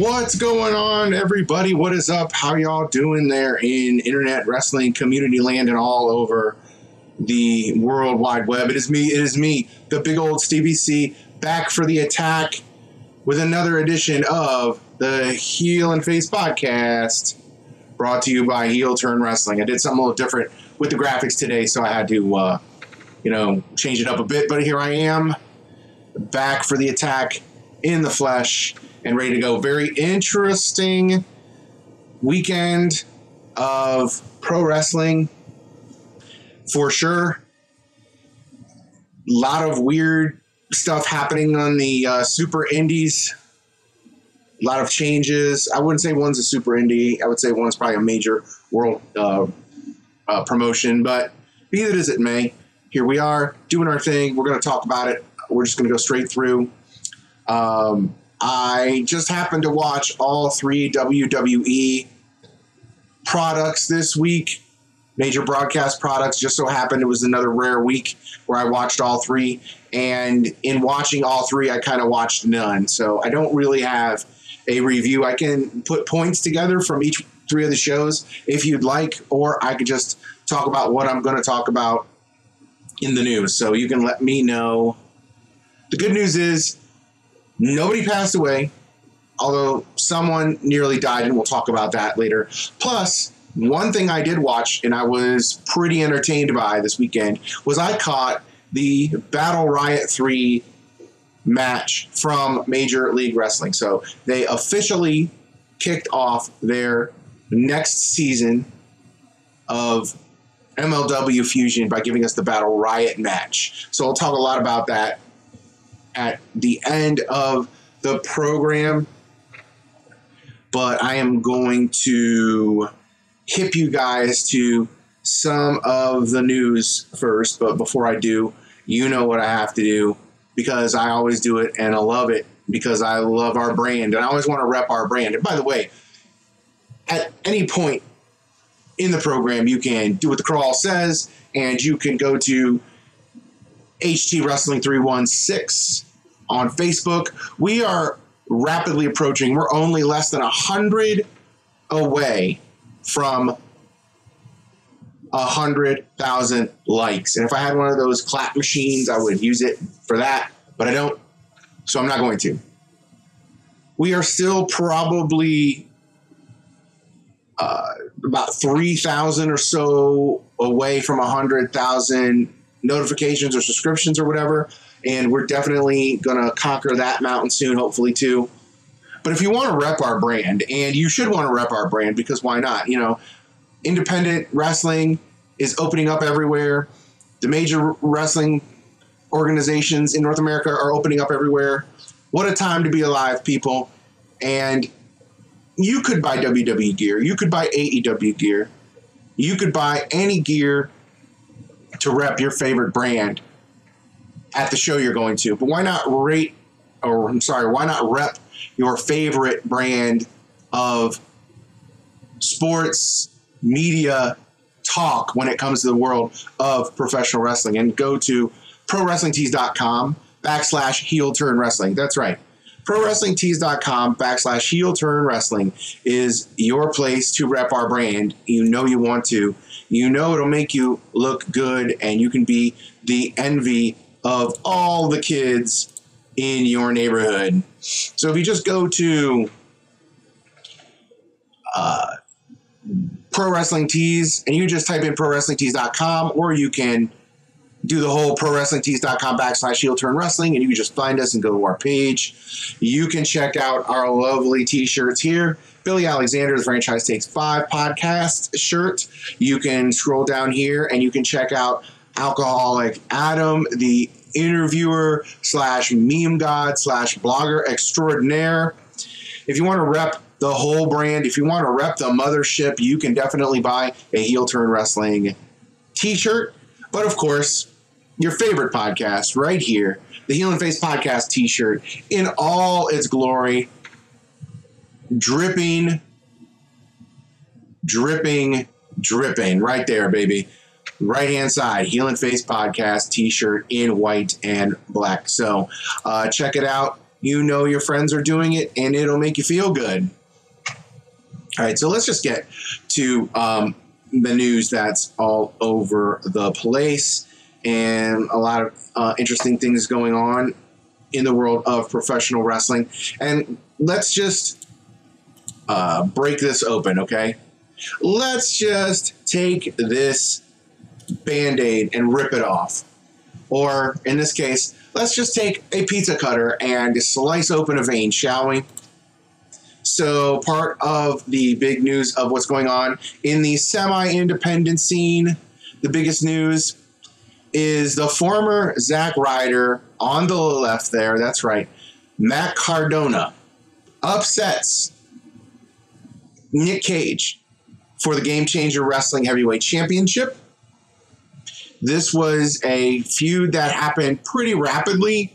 What's going on, everybody? What is up? How y'all doing there in internet wrestling community land and all over the world wide web? It is me. It is me, the big old Stevie C, back for the attack with another edition of the Heel and Face podcast, brought to you by Heel Turn Wrestling. I did something a little different with the graphics today, so I had to, uh, you know, change it up a bit. But here I am, back for the attack in the flesh and ready to go. Very interesting weekend of pro wrestling for sure. A lot of weird stuff happening on the uh, super indies. A lot of changes. I wouldn't say one's a super indie. I would say one's probably a major world uh, uh, promotion. But be that as it may, here we are doing our thing. We're going to talk about it. We're just going to go straight through. Um, I just happened to watch all three WWE products this week, major broadcast products. Just so happened it was another rare week where I watched all three. And in watching all three, I kind of watched none. So I don't really have a review. I can put points together from each three of the shows if you'd like, or I could just talk about what I'm going to talk about in the news. So you can let me know. The good news is Nobody passed away, although someone nearly died, and we'll talk about that later. Plus, one thing I did watch and I was pretty entertained by this weekend was I caught the Battle Riot 3 match from Major League Wrestling. So they officially kicked off their next season of MLW Fusion by giving us the Battle Riot match. So I'll talk a lot about that at the end of the program, but I am going to hip you guys to some of the news first. But before I do, you know what I have to do because I always do it and I love it because I love our brand and I always want to rep our brand. And by the way, at any point in the program, you can do what the crawl says and you can go to HT Wrestling 316 on Facebook. We are rapidly approaching, we're only less than 100 away from 100,000 likes. And if I had one of those clap machines, I would use it for that, but I don't, so I'm not going to. We are still probably uh, about 3,000 or so away from 100,000 notifications or subscriptions or whatever. And we're definitely going to conquer that mountain soon, hopefully, too. But if you want to rep our brand, and you should want to rep our brand because why not? You know, independent wrestling is opening up everywhere. The major wrestling organizations in North America are opening up everywhere. What a time to be alive, people. And you could buy WWE gear, you could buy AEW gear, you could buy any gear to rep your favorite brand at the show you're going to. But why not rate, or I'm sorry, why not rep your favorite brand of sports media talk when it comes to the world of professional wrestling and go to prowrestlingtees.com backslash heel turn wrestling. That's right. ProWrestlingTees.com backslash heel turn wrestling is your place to rep our brand. You know you want to. You know it'll make you look good and you can be the envy of all the kids in your neighborhood. So if you just go to uh, Pro Wrestling Tees and you just type in ProWrestlingTees.com, or you can do the whole ProWrestlingTees.com backslash heel turn wrestling, and you can just find us and go to our page. You can check out our lovely t shirts here. Billy Alexander, the Franchise Takes Five podcast shirt. You can scroll down here and you can check out Alcoholic Adam, the interviewer slash meme god slash blogger extraordinaire. If you want to rep the whole brand, if you want to rep the mothership, you can definitely buy a heel turn wrestling t shirt. But of course, your favorite podcast right here, the Heel and Face Podcast t shirt in all its glory, dripping, dripping, dripping right there, baby right hand side, Heel and Face Podcast t shirt in white and black. So uh, check it out. you know your friends are doing it, and it'll make you feel good. All right, so let's just get to um, the news that's all over the place and a lot of uh, interesting things going on in the world of professional wrestling. And let's just uh, break this open, okay? Let's just take this band aid and rip it off. Or in this case, let's just take a pizza cutter and slice open a vein, shall we? So, part of the big news of what's going on in the semi independent scene, the biggest news is the former Zack Ryder on the left there. That's right. Matt Cardona upsets Nick Gage for the Game Changer Wrestling Heavyweight Championship. This was a feud that happened pretty rapidly.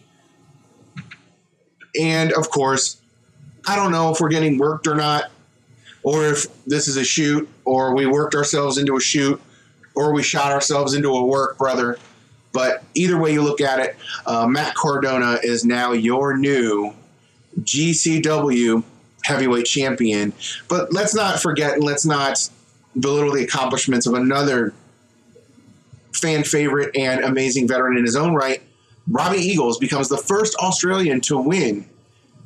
And of course, I don't know if we're getting worked or not, or if this is a shoot, or we worked ourselves into a shoot, or we shot ourselves into a work, brother. But either way you look at it, uh, Matt Cardona is now your new GCW heavyweight champion. But let's not forget and let's not belittle the accomplishments of another fan favorite and amazing veteran in his own right. Robbie Eagles becomes the first Australian to win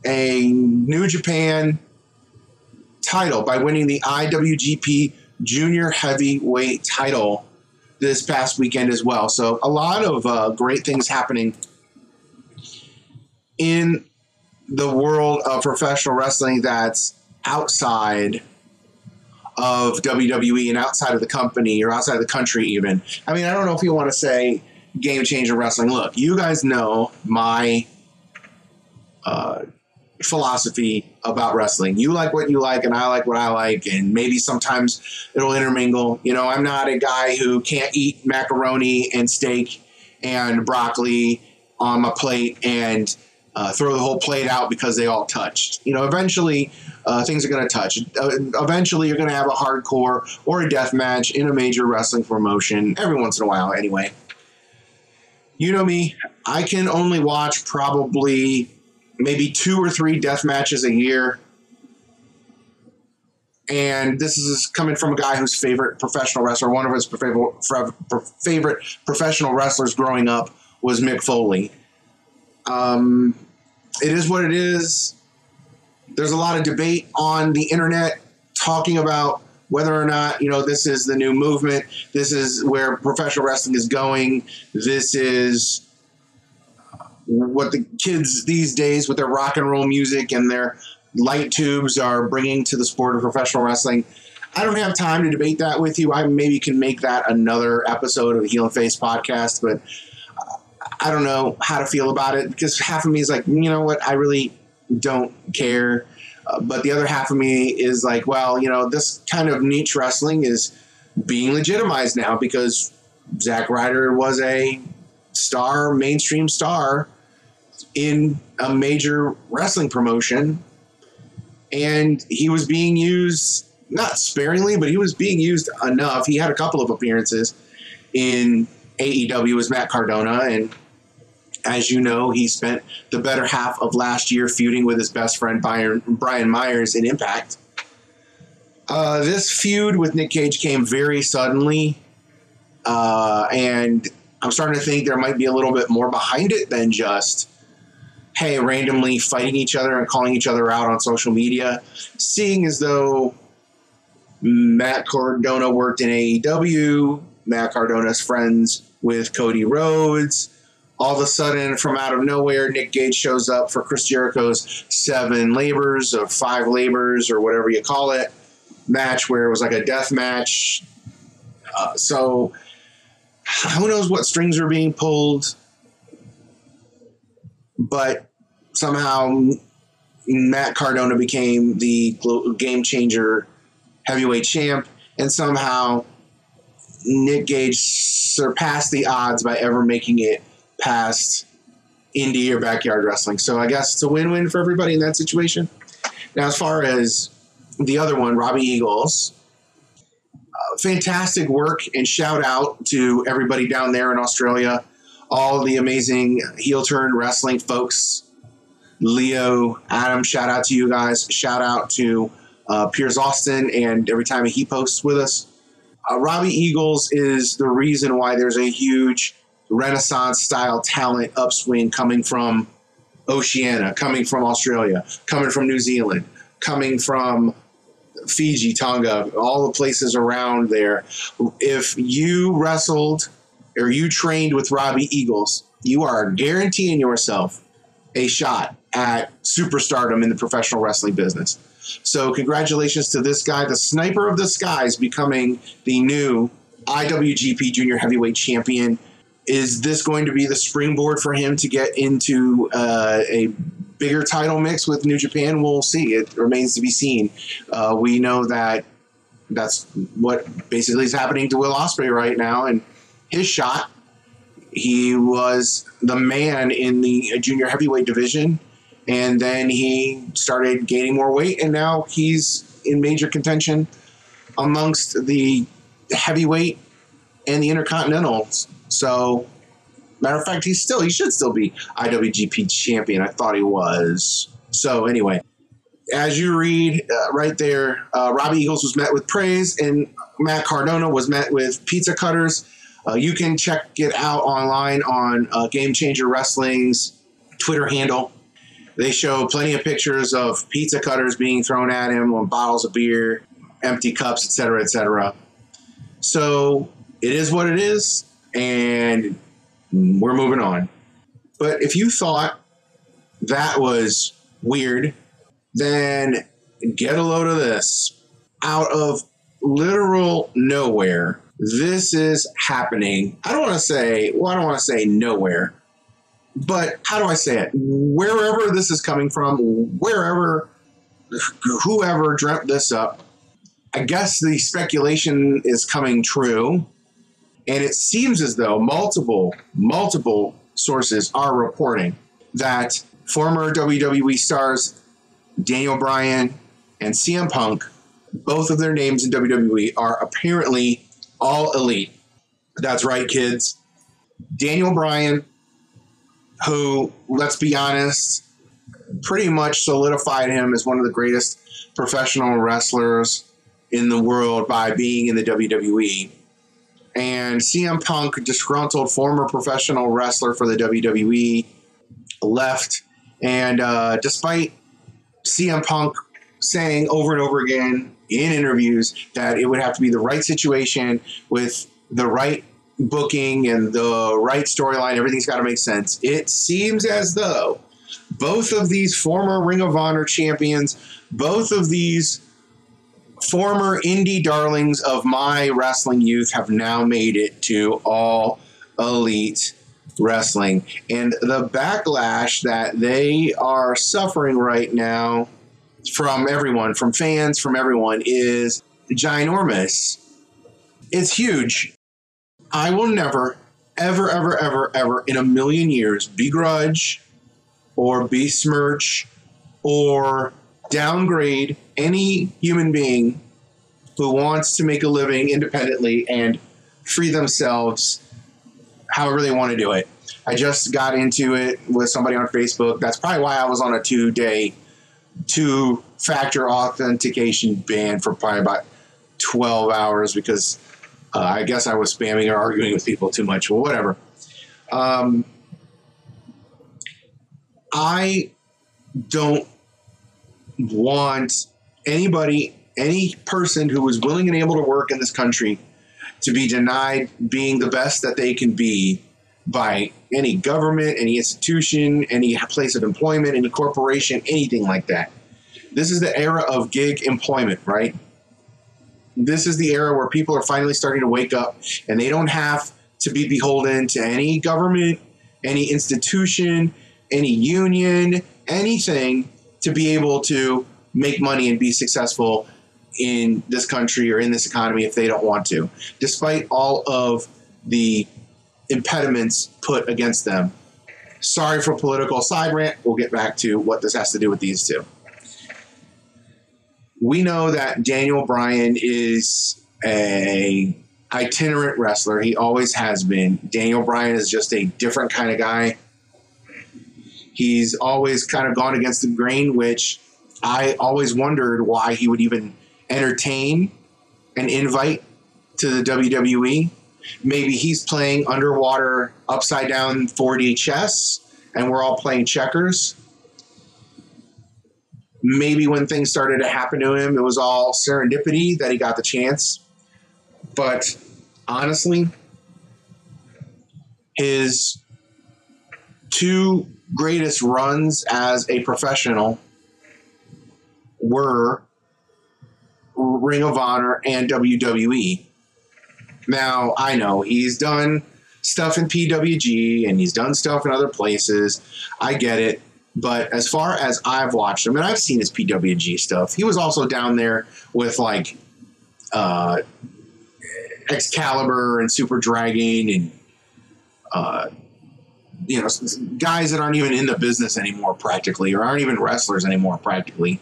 a New Japan title by winning the IWGP Junior Heavyweight title this past weekend as well. So, a lot of uh, great things happening in the world of professional wrestling that's outside of WWE and outside of the company or outside of the country, even. I mean, I don't know if you want to say game changer wrestling. Look, you guys know my uh, philosophy about wrestling. You like what you like, and I like what I like, and maybe sometimes it'll intermingle. You know, I'm not a guy who can't eat macaroni and steak and broccoli on my plate and uh, throw the whole plate out because they all touched. You know, eventually uh, things are going to touch. Uh, eventually, you're going to have a hardcore or a death match in a major wrestling promotion every once in a while, anyway. You know me, I can only watch probably maybe two or three death matches a year. And this is coming from a guy whose favorite professional wrestler, one of his favorite, professional wrestlers growing up, was Mick Foley. Um, it is what it is. There's a lot of debate on the internet talking about whether or not you know this is the new movement. This is where professional wrestling is going. This is what the kids these days with their rock and roll music and their light tubes are bringing to the sport of professional wrestling. I don't have time to debate that with you. I maybe can make that another episode of the Heel and Face podcast, but I don't know how to feel about it because half of me is like, you know what, I really don't care. Uh, but the other half of me is like, well, you know, this kind of niche wrestling is being legitimized now because Zack Ryder was a star, mainstream star in a major wrestling promotion. And he was being used, not sparingly, but he was being used enough. He had a couple of appearances in AEW as Matt Cardona, and as you know, he spent the better half of last year feuding with his best friend Brian Myers in Impact. Uh, this feud with Nick Gage came very suddenly, uh, and I'm starting to think there might be a little bit more behind it than just, hey, randomly fighting each other and calling each other out on social media. Seeing as though Matt Cardona worked in AEW, Matt Cardona's friends with Cody Rhodes all of a sudden, from out of nowhere, Nick Gage shows up for Chris Jericho's seven labors or five labors or whatever you call it match, where it was like a death match. Uh, so, who knows what strings are being pulled? But somehow, Matt Cardona became the game changer heavyweight champ, and somehow Nick Gage surpassed the odds by ever making it past indie or backyard wrestling. So I guess it's a win-win for everybody in that situation. Now, as far as the other one, Robbie Eagles, uh, fantastic work and shout out to everybody down there in Australia, all the amazing heel turn wrestling folks Leo, Adam, shout out to you guys. Shout out to uh, Piers Austin and every time he posts with us. Uh, Robbie Eagles is the reason why there's a huge Renaissance style talent upswing coming from Oceania, coming from Australia, coming from New Zealand, coming from Fiji, Tonga, all the places around there. If you wrestled or you trained with Robbie Eagles, you are guaranteeing yourself a shot at superstardom in the professional wrestling business. So, congratulations to this guy, the sniper of the skies, becoming the new IWGP Junior Heavyweight Champion. Is this going to be the springboard for him to get into uh, a bigger title mix with New Japan? We'll see. It remains to be seen. Uh, we know that that's what basically is happening to Will Ospreay right now, and his shot. He was the man in the junior heavyweight division and then he started gaining more weight, and now he's in major contention amongst the heavyweight and the intercontinentals. So, matter of fact, he's still he should still be IWGP champion. I thought he was. So anyway, as you read uh, right there, uh, Robbie Eagles was met with praise, and Matt Cardona was met with pizza cutters. Uh, you can check it out online on uh, Game Changer Wrestling's Twitter handle they show plenty of pictures of pizza cutters being thrown at him on bottles of beer, empty cups, etc., etc. So it is what it is, and we're moving on. But if you thought that was weird, then get a load of this. Out of literal nowhere, this is happening. I don't want to say, well, I don't want to say nowhere. But how do I say it? Wherever this is coming from, wherever, whoever dreamt this up, I guess the speculation is coming true. And it seems as though multiple, multiple sources are reporting that former WWE stars Daniel Bryan and CM Punk, both of their names in WWE, are apparently all elite. That's right, kids. Daniel Bryan who, let's be honest, pretty much solidified him as one of the greatest professional wrestlers in the world by being in the WWE. And CM Punk, disgruntled former professional wrestler for the WWE, left. And uh, despite CM Punk saying over and over again in interviews that it would have to be the right situation with the right booking and the right storyline, everything's got to make sense. It seems as though both of these former Ring of Honor champions, both of these former indie darlings of my wrestling youth have now made it to all elite wrestling. And the backlash that they are suffering right now from everyone, from fans, from everyone, is ginormous. It's huge. I will never, ever, ever, ever, ever in a million years begrudge or besmirch or downgrade any human being who wants to make a living independently and free themselves however they want to do it. I just got into it with somebody on Facebook. That's probably why I was on a two day, two factor authentication ban for probably about 12 hours because uh, I guess I was spamming or arguing with people too much. Well, whatever. Um, I don't want anybody, any person who is willing and able to work in this country to be denied being the best that they can be by any government, any institution, any place of employment, any corporation, anything like that. This is the era of gig employment, right? This is the era where people are finally starting to wake up and they don't have to be beholden to any government, any institution, any union, anything to be able to make money and be successful in this country or in this economy if they don't want to, despite all of the impediments put against them. Sorry for political side rant. We'll get back to what this has to do with these two we know that Daniel Bryan is a itinerant wrestler. He always has been. Daniel Bryan is just a different kind of guy. He's always kind of gone against the grain, which I always wondered why he would even entertain an invite to the WWE. Maybe he's playing underwater, upside down 4D chess, and we're all playing checkers. Maybe when things started to happen to him, it was all serendipity that he got the chance. But honestly, his two greatest runs as a professional were Ring of Honor and WWE. Now, I know he's done stuff in PWG and he's done stuff in other places. I get it. But as far as I've watched him, and I've seen his PWG stuff, he was also down there with like uh, Excalibur and Super Dragon and uh, you know guys that aren't even in the business anymore practically or aren't even wrestlers anymore practically.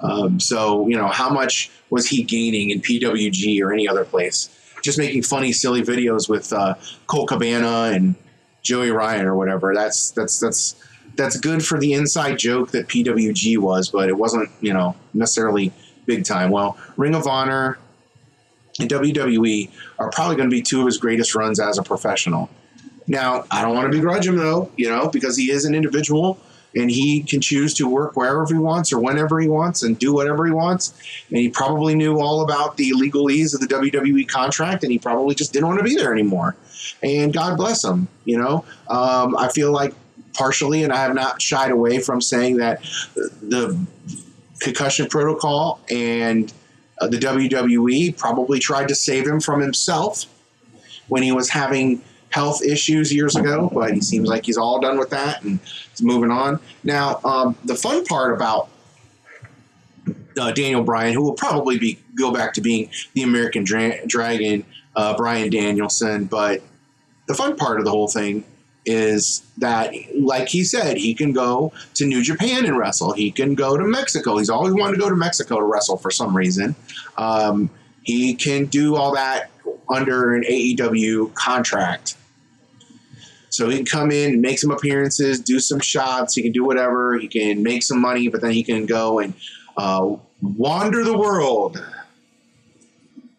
Um, so you know how much was he gaining in PWG or any other place? Just making funny, silly videos with uh, Colt Cabana and Joey Ryan or whatever. That's that's that's that's good for the inside joke that PWG was, but it wasn't you know necessarily big time. Well, Ring of Honor and WWE are probably going to be two of his greatest runs as a professional. Now, I don't want to begrudge him though, you know, because he is an individual and he can choose to work wherever he wants or whenever he wants and do whatever he wants. And he probably knew all about the legalese of the WWE contract and he probably just didn't want to be there anymore. And God bless him, you know. Um, I feel like partially, and I have not shied away from saying that the concussion protocol and uh, the WWE probably tried to save him from himself when he was having health issues years ago, but he seems like he's all done with that and he's moving on. Now, um, the fun part about uh, Daniel Bryan, who will probably be go back to being the American Dra- Dragon, uh, Bryan Danielson, but the fun part of the whole thing is that, like he said, he can go to New Japan and wrestle. He can go to Mexico. He's always wanted to go to Mexico to wrestle for some reason. Um, he can do all that under an AEW contract. So he can come in, make some appearances, do some shots. He can do whatever. He can make some money, but then he can go and uh, wander the world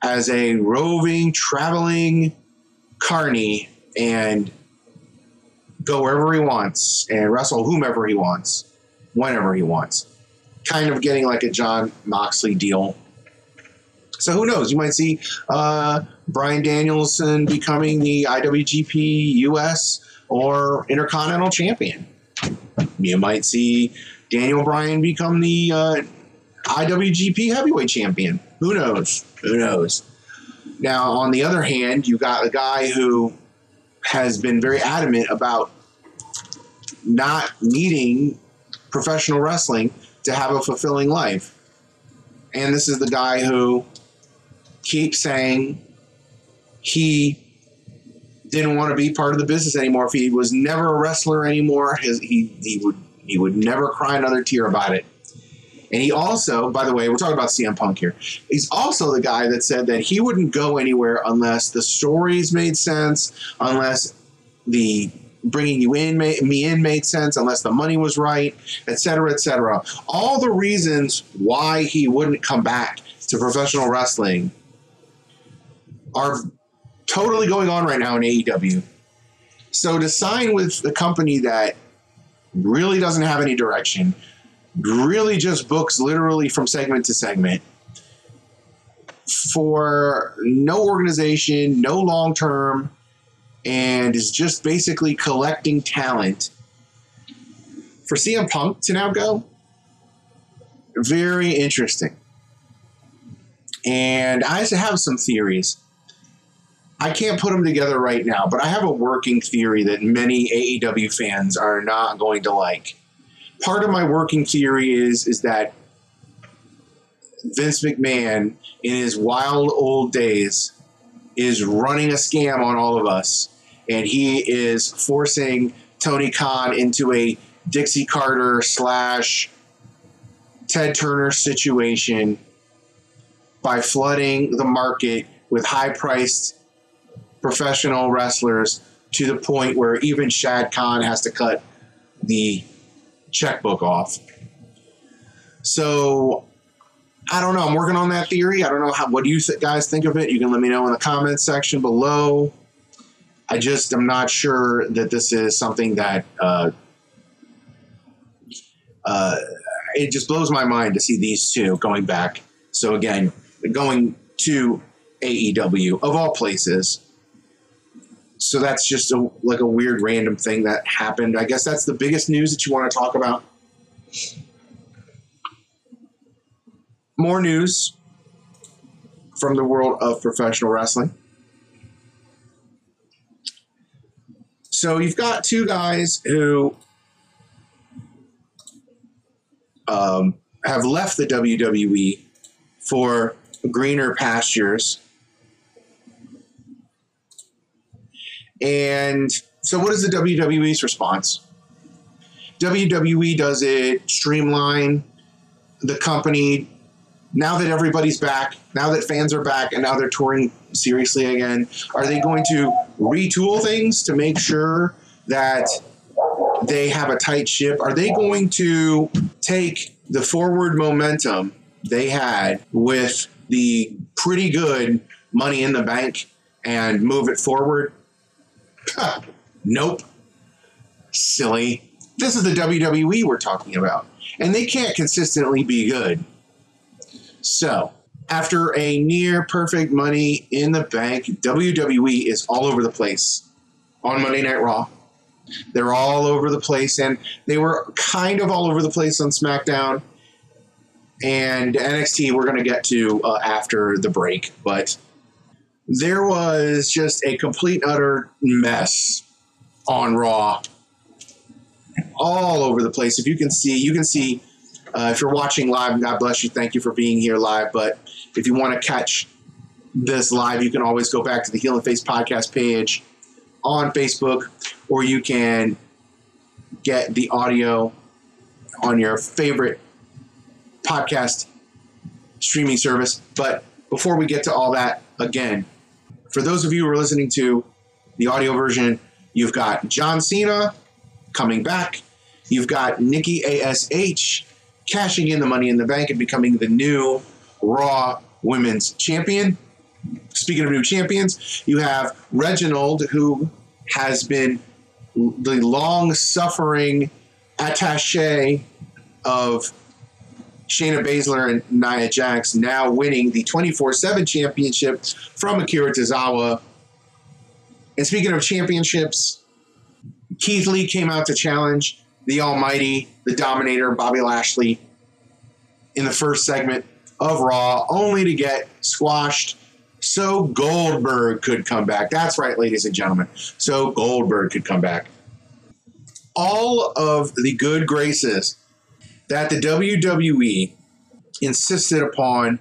as a roving, traveling carney and go wherever he wants and wrestle whomever he wants, whenever he wants. Kind of getting like a Jon Moxley deal. So who knows? You might see uh, Bryan Danielson becoming the IWGP US or Intercontinental Champion. You might see Daniel Bryan become the uh, IWGP Heavyweight Champion. Who knows? Who knows? Now, on the other hand, you got a guy who has been very adamant about not needing professional wrestling to have a fulfilling life. And this is the guy who keeps saying he didn't want to be part of the business anymore. If he was never a wrestler anymore, his, he, he would he would never cry another tear about it. And he also, by the way, we're talking about CM Punk here. He's also the guy that said that he wouldn't go anywhere unless the stories made sense, unless the bringing you in me in made sense, unless the money was right, etc., etc. All the reasons why he wouldn't come back to professional wrestling are totally going on right now in AEW. So to sign with a company that really doesn't have any direction, really just books literally from segment to segment for no organization, no long term, and is just basically collecting talent. For CM Punk to now go, very interesting. And I have some theories. I can't put them together right now, but I have a working theory that many AEW fans are not going to like part of my working theory is is that Vince McMahon in his wild old days is running a scam on all of us and he is forcing Tony Khan into a Dixie Carter slash Ted Turner situation by flooding the market with high priced professional wrestlers to the point where even Shad Khan has to cut the checkbook off. So I don't know. I'm working on that theory. I don't know how. What do you th- guys think of it? You can let me know in the comments section below. I just am not sure that this is something that uh, uh, it just blows my mind to see these two going back. So again, going to AEW of all places. So that's just a, like a weird random thing that happened. I guess that's the biggest news that you want to talk about. More news from the world of professional wrestling. So you've got two guys who um, have left the WWE for greener pastures. And so, what is the WWE's response? WWE does it streamline the company now that everybody's back, now that fans are back, and now they're touring seriously again. Are they going to retool things to make sure that they have a tight ship? Are they going to take the forward momentum they had with the pretty good money in the bank and move it forward? Nope. Silly. This is the WWE we're talking about. And they can't consistently be good. So, after a near perfect money in the bank, WWE is all over the place on Monday Night Raw. They're all over the place, and they were kind of all over the place on SmackDown. And NXT, we're going to get to uh, after the break, but there was just a complete utter mess on Raw, all over the place. If you can see, you can see. Uh, if you're watching live, God bless you. Thank you for being here live. But if you want to catch this live, you can always go back to the Heel and Face podcast page on Facebook, or you can get the audio on your favorite podcast streaming service. But before we get to all that, again, for those of you who are listening to the audio version, you've got John Cena coming back. You've got Nikki ASH cashing in the money in the bank and becoming the new Raw Women's Champion. Speaking of new champions, you have Reginald, who has been the long suffering attache of Shayna Baszler and Nia Jax, now winning the 24 7 championship from Akira Tozawa. And speaking of championships, Keith Lee came out to challenge the Almighty, the Dominator, Bobby Lashley in the first segment of Raw, only to get squashed so Goldberg could come back. That's right, ladies and gentlemen. So Goldberg could come back. All of the good graces that the WWE insisted upon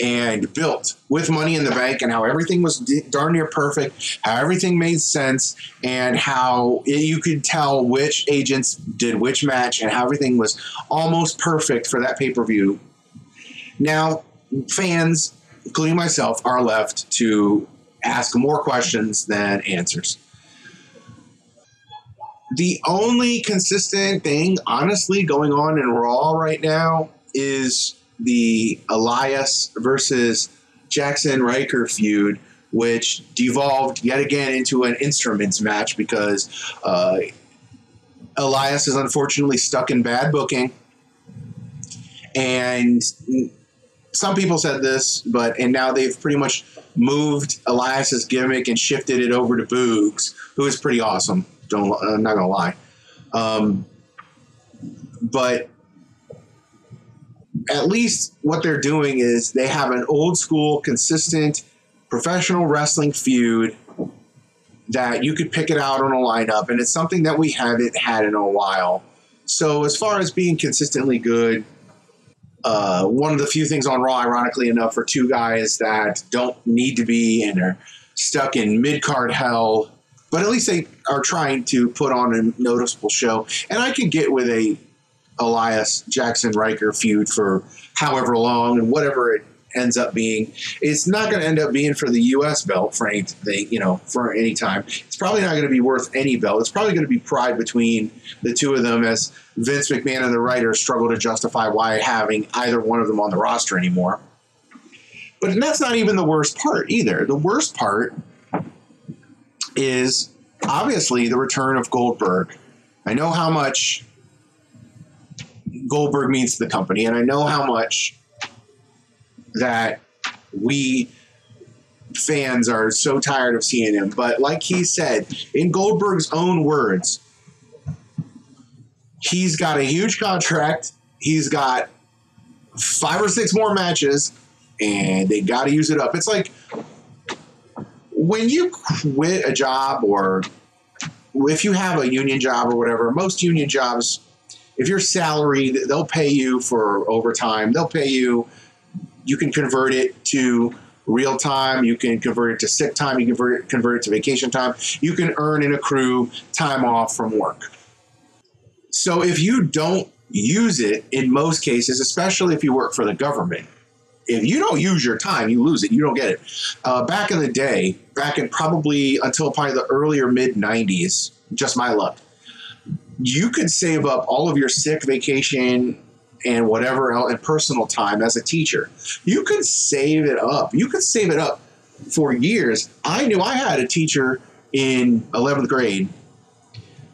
and built with money in the bank and how everything was darn near perfect, how everything made sense, and how you could tell which agents did which match and how everything was almost perfect for that pay per view. Now, fans, including myself, are left to ask more questions than answers. The only consistent thing, honestly, going on in Raw right now is the Elias versus Jaxson Ryker feud, which devolved yet again into an instruments match because uh, Elias is unfortunately stuck in bad booking. And some people said this, but and now they've pretty much moved Elias's gimmick and shifted it over to Boogs, who is pretty awesome. Don't I'm not gonna lie, um, but at least what they're doing is they have an old school, consistent professional wrestling feud that you could pick it out on a lineup, and it's something that we haven't had in a while. So, as far as being consistently good, uh, one of the few things on Raw, ironically enough, for two guys that don't need to be and are stuck in mid card hell, but at least they are trying to put on a noticeable show. And I can get with a Elias Jaxson Ryker feud for however long and whatever it ends up being. It's not going to end up being for the U.S. belt for anything, you know, for any time. It's probably not going to be worth any belt. It's probably going to be pride between the two of them as Vince McMahon and the writers struggle to justify why having either one of them on the roster anymore. But that's not even the worst part either. The worst part is obviously the return of Goldberg. I know how much Goldberg means to the company, and I know how much that we fans are so tired of seeing him. But like he said, in Goldberg's own words, he's got a huge contract. He's got five or six more matches, and they got to use it up. It's like when you quit a job or if you have a union job or whatever, most union jobs, if you're salaried, they'll pay you for overtime. They'll pay you you can convert it to real time. You can convert it to sick time. You can convert it, convert it to vacation time. You can earn and accrue time off from work. So if you don't use it in most cases, especially if you work for the government, if you don't use your time, you lose it. You don't get it. Uh, back in the day, back in probably until probably the earlier mid 90s, just my luck, you could save up all of your sick vacation and whatever else and personal time as a teacher. You could save it up. You could save it up for years. I knew I had a teacher in 11th grade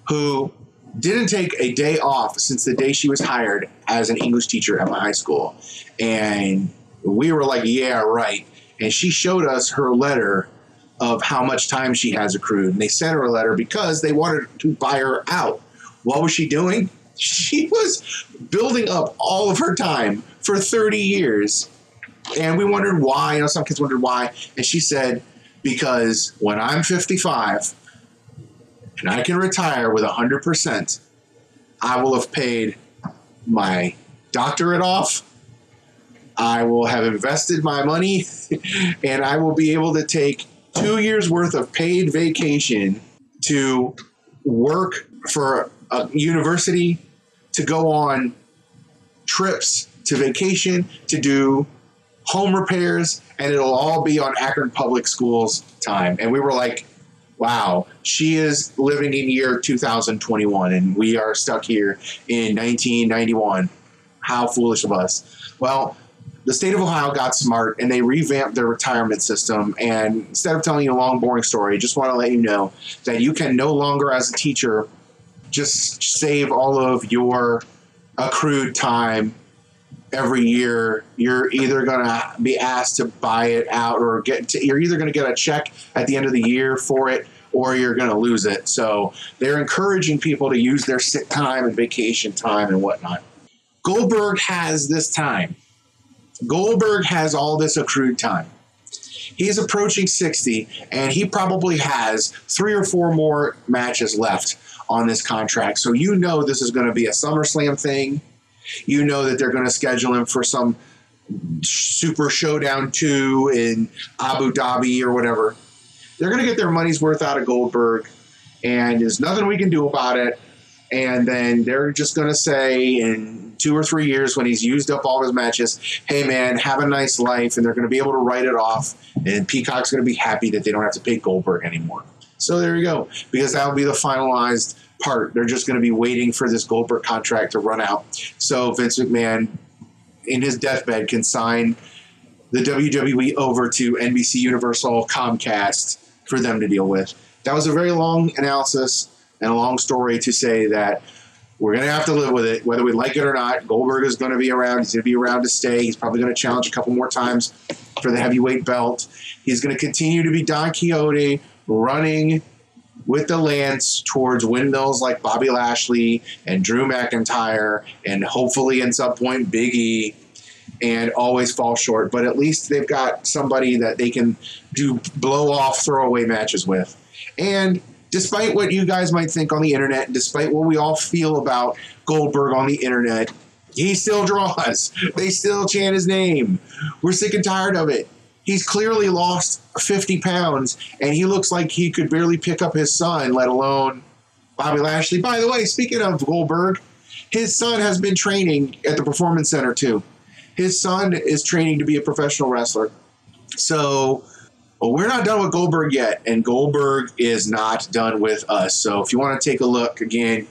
who didn't take a day off since the day she was hired as an English teacher at my high school. And we were like, yeah, right. And she showed us her letter of how much time she has accrued. And they sent her a letter because they wanted to buy her out. What was she doing? she was building up all of her time for 30 years. And we wondered why. You know, some kids wondered why. And she said, because when I'm 55 and I can retire with 100%, I will have paid my doctorate off. I will have invested my money and I will be able to take two years worth of paid vacation to work for a university to go on trips to vacation, to do home repairs, and it'll all be on Akron Public Schools time. And we were like, wow, she is living in year 2021, and we are stuck here in 1991. How foolish of us. Well, the state of Ohio got smart and they revamped their retirement system. And instead of telling you a long, boring story, just want to let you know that you can no longer, as a teacher, just save all of your accrued time every year. You're either going to be asked to buy it out or get to, you're either going to get a check at the end of the year for it or you're going to lose it. So they're encouraging people to use their sick time and vacation time and whatnot. Goldberg has this time goldberg has all this accrued time he's approaching 60 and he probably has three or four more matches left on this contract. So you know this is going to be a SummerSlam thing. You know that they're going to schedule him for some Super Showdown 2 in Abu Dhabi or whatever. They're going to get their money's worth out of Goldberg, and there's nothing we can do about it. And then they're just going to say in two or three years when he's used up all his matches, hey man, have a nice life. And they're going to be able to write it off. And Peacock's going to be happy that they don't have to pay Goldberg anymore. So there you go, because that will be the finalized part. They're just going to be waiting for this Goldberg contract to run out. So Vince McMahon, in his deathbed, can sign the WWE over to NBC Universal Comcast for them to deal with. That was a very long analysis and a long story to say that we're going to have to live with it, whether we like it or not. Goldberg is going to be around. He's going to be around to stay. He's probably going to challenge a couple more times for the heavyweight belt. He's going to continue to be Don Quixote running with the lance towards windmills like Bobby Lashley and Drew McIntyre, and hopefully at some point Big E, and always fall short. But at least they've got somebody that they can do blow off throwaway matches with. And despite what you guys might think on the internet, and despite what we all feel about Goldberg on the internet, he still draws. They still chant his name. We're sick and tired of it he's clearly lost 50 pounds and he looks like he could barely pick up his son, let alone Bobby Lashley. By the way, speaking of Goldberg, his son has been training at the Performance Center too. his son is training to be a professional wrestler. So well, we're not done with Goldberg yet, and Goldberg is not done with us. So if you want to take a look again,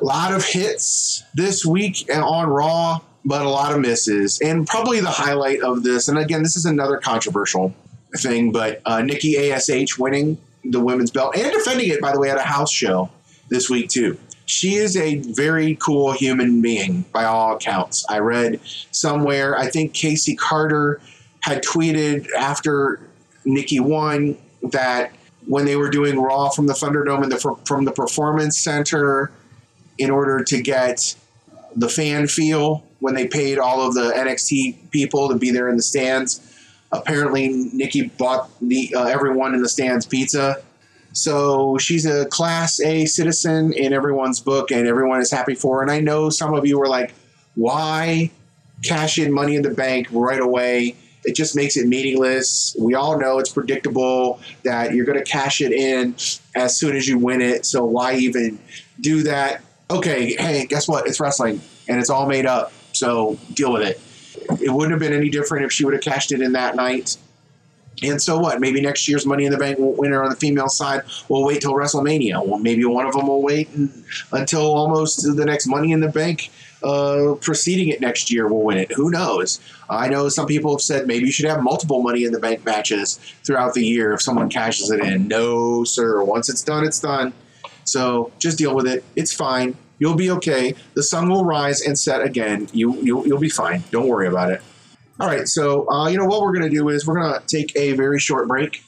a lot of hits this week and on Raw, but a lot of misses. And probably the highlight of this, and again, this is another controversial thing, but uh, Nikki ASH winning the women's belt and defending it, by the way, at a house show this week, too. She is a very cool human being by all accounts. I read somewhere, I think Casey Carter had tweeted after Nikki won that when they were doing Raw from the Thunderdome and the, from the Performance Center, in order to get the fan feel when they paid all of the NXT people to be there in the stands. Apparently, Nikki bought the uh, everyone in the stands pizza. So she's a Class A citizen in everyone's book, and everyone is happy for her. And I know some of you were like, "Why cash in Money in the Bank right away?" It just makes it meaningless. We all know it's predictable that you're going to cash it in as soon as you win it. So why even do that? Okay, hey, guess what? It's wrestling and it's all made up. So deal with it. It wouldn't have been any different if she would have cashed it in that night. And so what? Maybe next year's Money in the Bank winner on the female side will wait till WrestleMania. Well, maybe one of them will wait mm, until almost the next Money in the Bank uh, preceding it next year will win it. Who knows? I know some people have said maybe you should have multiple Money in the Bank matches throughout the year if someone cashes it in. No, sir. Once it's done, it's done. So just deal with it. It's fine. You'll be okay. The sun will rise and set again. You you'll, you'll be fine. Don't worry about it. All right. So uh, you know what we're to do is we're to take a very short break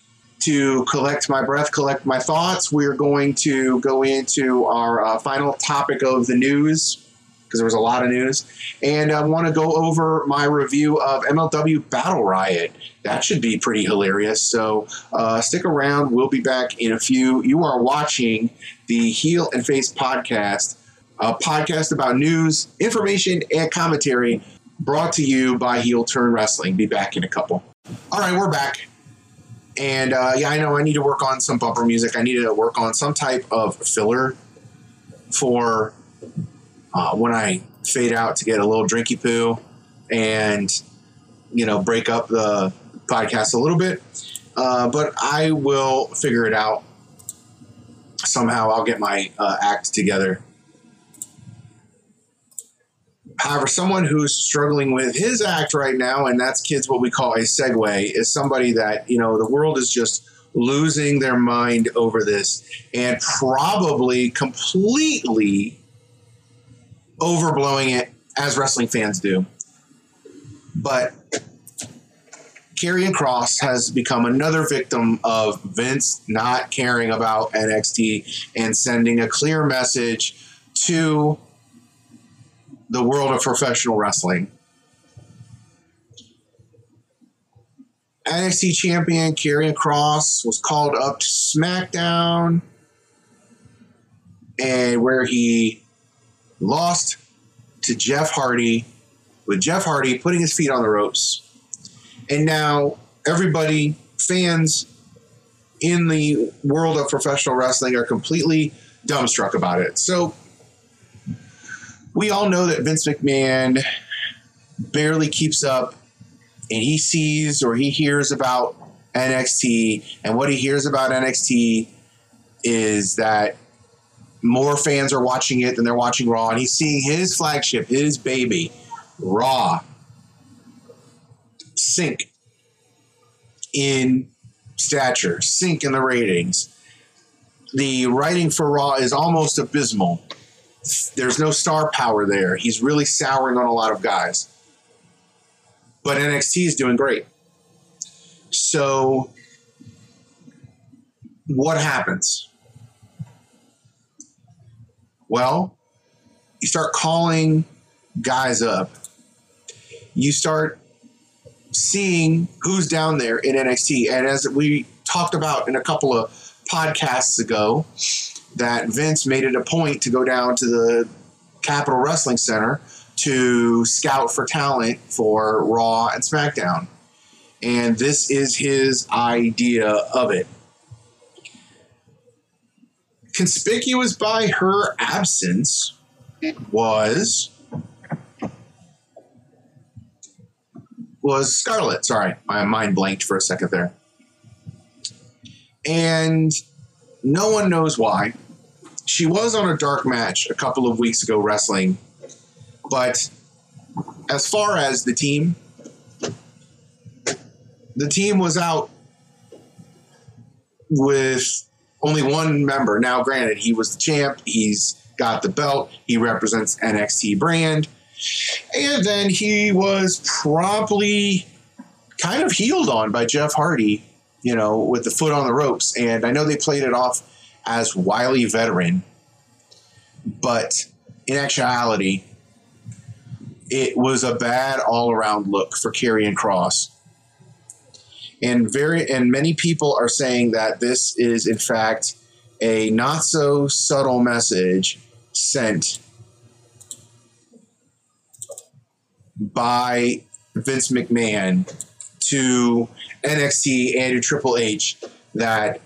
to collect my breath, collect my thoughts. We're going to go into our uh, final topic of the news because there was a lot of news. And I want to go over my review of MLW Battle Riot. That should be pretty hilarious. So uh, stick around. We'll be back in a few. You are watching the Heel and Face podcast, a podcast about news, information, and commentary brought to you by Heel Turn Wrestling. Be back in a couple. All right, we're back. And uh, yeah, I know I need to work on some bumper music. I need to work on some type of filler for uh, when I fade out to get a little drinky poo and, you know, break up the podcast a little bit. Uh, but I will figure it out. Somehow I'll get my uh, act together. However, someone who's struggling with his act right now, and that's kids what we call a segue, is somebody that, you know, the world is just losing their mind over this and probably completely overblowing it as wrestling fans do. But Karrion Kross has become another victim of Vince not caring about NXT and sending a clear message to the world of professional wrestling. NXT champion Karrion Kross was called up to SmackDown, and where he lost to Jeff Hardy, with Jeff Hardy putting his feet on the ropes. And now everybody, fans in the world of professional wrestling, are completely dumbstruck about it. So we all know that Vince McMahon barely keeps up and he sees or he hears about NXT, and what he hears about NXT is that more fans are watching it than they're watching Raw, and he's seeing his flagship, his baby, Raw, sink in stature, sink in the ratings. The writing for Raw is almost abysmal. There's no star power there. He's really souring on a lot of guys. But NXT is doing great. So, what happens? Well, you start calling guys up. You start seeing who's down there in NXT. And as we talked about in a couple of podcasts ago, that Vince made it a point to go down to the Capitol Wrestling Center to scout for talent for Raw and SmackDown. And this is his idea of it conspicuous by her absence was was Scarlett. Sorry, my mind blanked for a second there. And no one knows why. She was on a dark match a couple of weeks ago wrestling, but as far as the team, the team was out with only one member. Now, granted, he was the champ, he's got the belt, he represents NXT brand, and then he was promptly kind of heeled on by Jeff Hardy, you know, with the foot on the ropes. And I know they played it off as wily veteran, but in actuality, it was a bad all around look for Karrion Kross. And very and many people are saying that this is in fact a not so subtle message sent by Vince McMahon to NXT and to Triple H that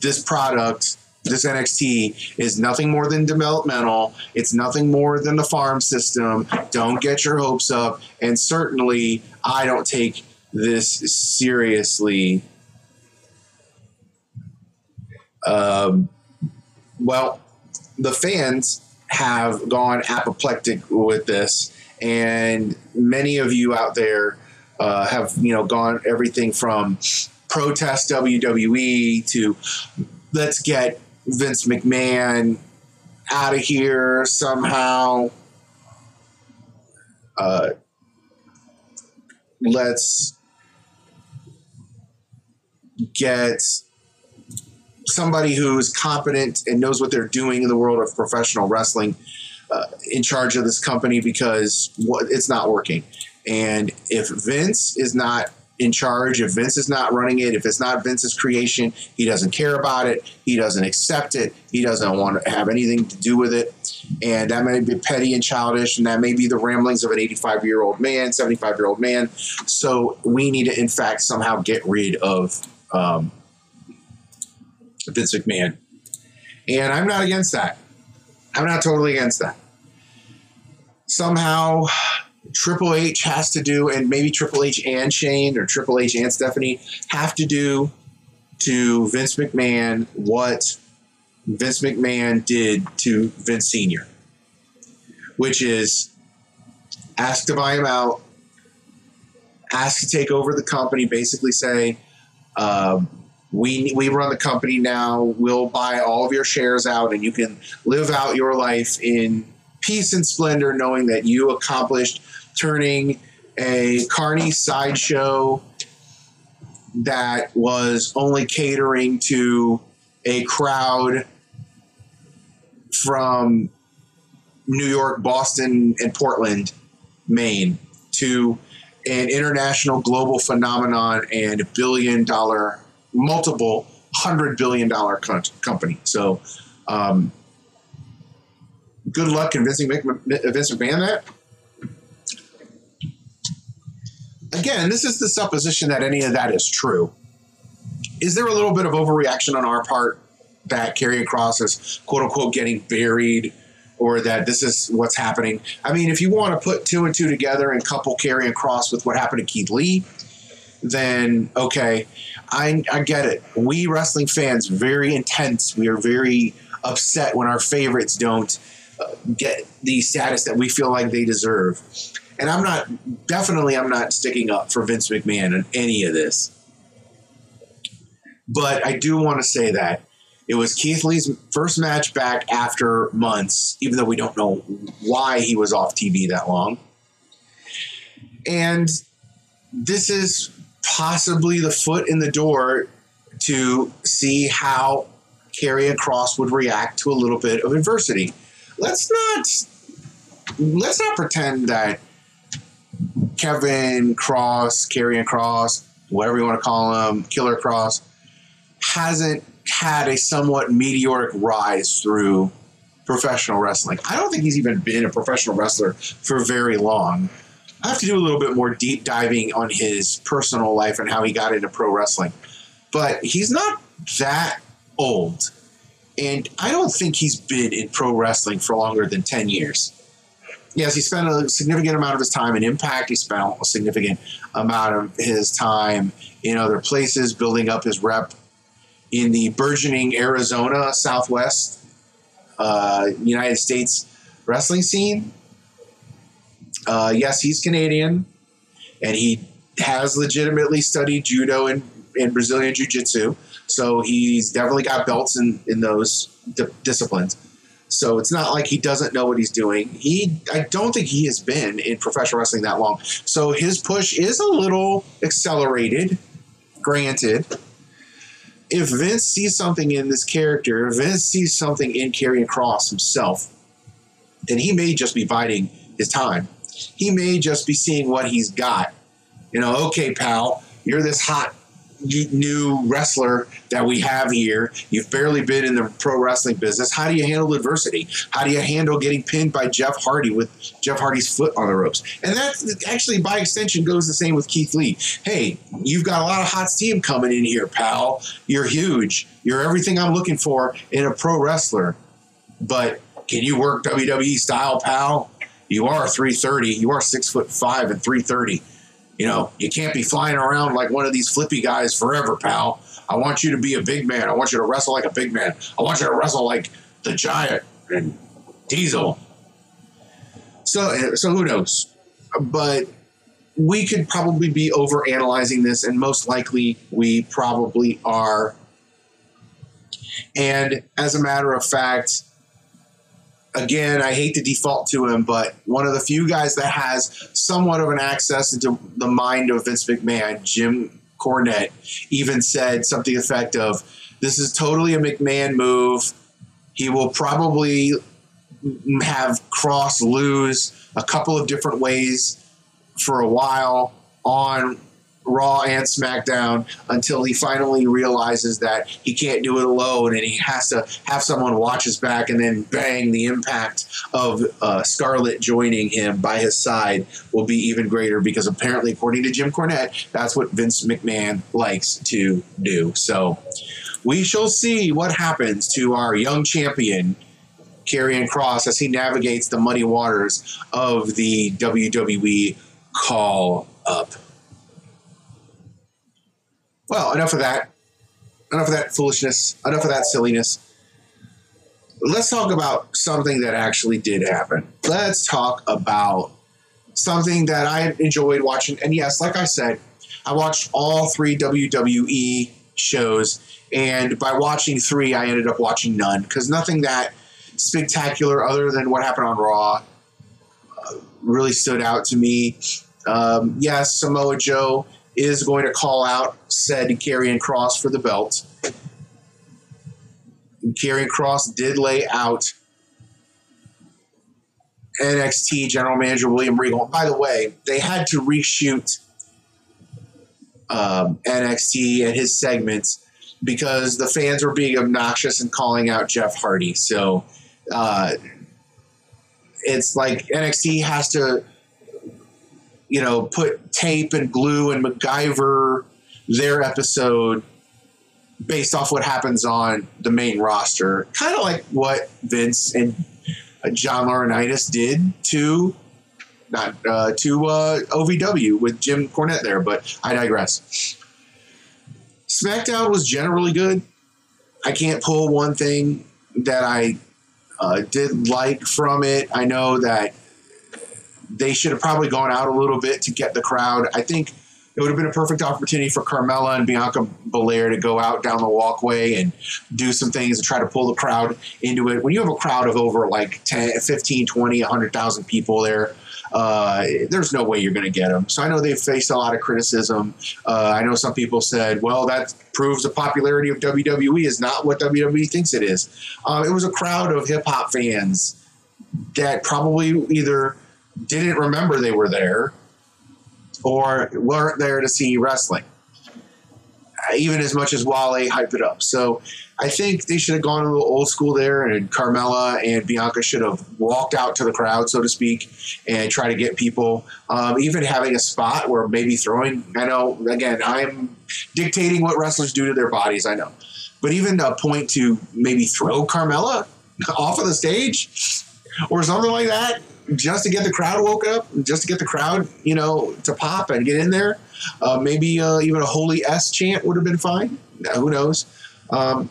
this product this NXT is nothing more than developmental. It's nothing more than the farm system. Don't get your hopes up. And certainly, I don't take this seriously. Um, well, the fans have gone apoplectic with this, and many of you out there uh, have, you know, gone everything from protest WWE to let's get Vince McMahon out of here somehow. Uh, let's get somebody who's competent and knows what they're doing in the world of professional wrestling uh, in charge of this company because it's not working. And if Vince is not in charge. If Vince is not running it, if it's not Vince's creation, he doesn't care about it. He doesn't accept it. He doesn't want to have anything to do with it. And that may be petty and childish, and that may be the ramblings of an 85 year old man, 75 year old man. So we need to, in fact, somehow get rid of um, Vince McMahon. And I'm not against that. I'm not totally against that. Somehow, Triple H has to do, and maybe Triple H and Shane or Triple H and Stephanie have to do to Vince McMahon what Vince McMahon did to Vince Sr., which is ask to buy him out, ask to take over the company, basically say, um, we, we run the company now, we'll buy all of your shares out, and you can live out your life in peace and splendor, knowing that you accomplished turning a carny sideshow that was only catering to a crowd from New York, Boston, and Portland, Maine, to an international global phenomenon and billion dollar, multiple hundred billion dollar company. So, um, good luck convincing Vince McMahon that. again, this is the supposition that any of that is true. Is there a little bit of overreaction on our part that Karrion Kross is quote unquote getting buried or that this is what's happening? I mean, if you want to put two and two together and couple Karrion Kross with what happened to Keith Lee, then okay, I, I get it. We wrestling fans, very intense. We are very upset when our favorites don't uh, get the status that we feel like they deserve. And I'm not definitely I'm not sticking up for Vince McMahon in any of this. But I do want to say that it was Keith Lee's first match back after months, even though we don't know why he was off TV that long. And this is possibly the foot in the door to see how Karrion Kross would react to a little bit of adversity. Let's not let's not pretend that Kevin Kross, Karrion Kross, whatever you want to call him, Killer Kross, hasn't had a somewhat meteoric rise through professional wrestling. I don't think he's even been a professional wrestler for very long. I have to do a little bit more deep diving on his personal life and how he got into pro wrestling. But he's not that old. And I don't think he's been in pro wrestling for longer than 10 years. yes, he spent a significant amount of his time in Impact. He spent a significant amount of his time in other places, building up his rep in the burgeoning Arizona Southwest uh, United States wrestling scene. Uh, yes, he's Canadian, and he has legitimately studied judo and, and Brazilian jiu jitsu. So he's definitely got belts in, in those di- disciplines. So it's not like he doesn't know what he's doing. He, I don't think he has been in professional wrestling that long. So his push is a little accelerated. Granted, if Vince sees something in this character, if Vince sees something in Karrion Kross himself, then he may just be biding his time. He may just be seeing what he's got. You know, okay, pal, you're this hot new wrestler that we have here. You've barely been in the pro wrestling business. How do you handle adversity? How do you handle getting pinned by Jeff Hardy with Jeff Hardy's foot on the ropes? And that actually, by extension, goes the same with Keith Lee. Hey, you've got a lot of hot steam coming in here, pal. You're huge. You're everything I'm looking for in a pro wrestler. But can you work WWE style, pal? You are 330. You are six foot five and 330 you know, you can't be flying around like one of these flippy guys forever, pal. I want you to be a big man. I want you to wrestle like a big man. I want you to wrestle like the Giant and Diesel. So, so who knows? But we could probably be over analyzing this, and most likely we probably are. And as a matter of fact, again, I hate to default to him, but one of the few guys that has somewhat of an access into the mind of Vince McMahon, Jim Cornette, even said something effect of, "This is totally a McMahon move. He will probably have Kross lose a couple of different ways for a while on Raw and SmackDown until he finally realizes that he can't do it alone and he has to have someone watch his back and then bang, the impact of uh, Scarlett joining him by his side will be even greater because apparently, according to Jim Cornette, that's what Vince McMahon likes to do. So we shall see what happens to our young champion. Karrion Kross as he navigates the muddy waters of the WWE call up. Well, enough of that. Enough of that foolishness. Enough of that silliness. Let's talk about something that actually did happen. Let's talk about something that I enjoyed watching. And yes, like I said, I watched all three WWE shows. And by watching three, I ended up watching none because nothing that spectacular other than what happened on Raw uh, really stood out to me. Um, yes, Samoa Joe is going to call out said Karrion Kross for the belt. Karrion Kross did lay out NXT General Manager William Regal. By the way, they had to reshoot um, NXT and his segments because the fans were being obnoxious and calling out Jeff Hardy. So uh, it's like NXT has to you know, put tape and glue and MacGyver their episode based off what happens on the main roster. Kind of like what Vince and John Laurinaitis did to not uh, to uh, OVW with Jim Cornette there, but I digress. SmackDown was generally good. I can't pull one thing that I uh, did like from it. I know that they should have probably gone out a little bit to get the crowd. I think it would have been a perfect opportunity for Carmella and Bianca Belair to go out down the walkway and do some things and try to pull the crowd into it. When you have a crowd of over like 10, 15, 20, 100,000 people there, uh, there's no way you're going to get them. So I know they've faced a lot of criticism. Uh, I know some people said, well, that proves the popularity of WWE is not what WWE thinks it is. Uh, it was a crowd of hip hop fans that probably either – didn't remember they were there or weren't there to see wrestling. Even as much as Wale hyped it up. So I think they should have gone a little old school there, and Carmella and Bianca should have walked out to the crowd, so to speak, and try to get people. Um, even having a spot where maybe throwing. I know, again, I'm dictating what wrestlers do to their bodies. I know, but even a point to maybe throw Carmella off of the stage or something like that just to get the crowd woke up, just to get the crowd, you know, to pop and get in there. Uh, maybe uh, even a holy S chant would have been fine. who knows? Um,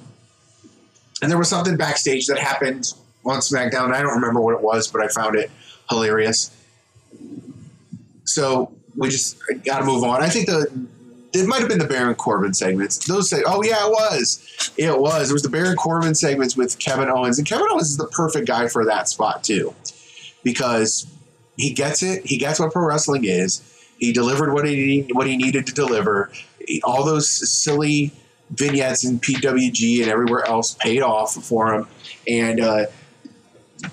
and there was something backstage that happened on SmackDown. I don't remember what it was, but I found it hilarious. So we just got to move on. I think the it might have been the Baron Corbin segments. Those say, oh yeah, it was, it was. It was the Baron Corbin segments with Kevin Owens, and Kevin Owens is the perfect guy for that spot too, because he gets it. He gets what pro wrestling is. He delivered what he what he needed to deliver. All those silly vignettes in PWG and everywhere else paid off for him, and uh,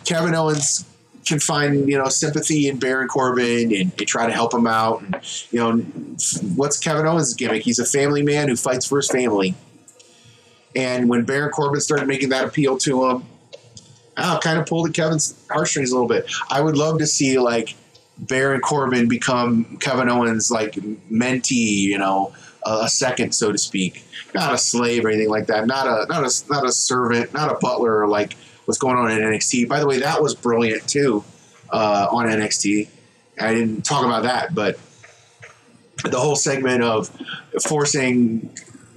Kevin Owens can find you know sympathy in Baron Corbin and, and, try to help him out. And you know, what's Kevin Owens' gimmick? He's a family man who fights for his family. And when Baron Corbin started making that appeal to him, oh, kind of pulled at Kevin's heartstrings a little bit. I would love to see like Baron Corbin become Kevin Owens' like mentee, you know, a second, so to speak. Not a slave or anything like that. Not a not a not a servant. Not a butler. Like what's going on in NXT. By the way, that was brilliant too uh, on NXT. I didn't talk about that, but the whole segment of forcing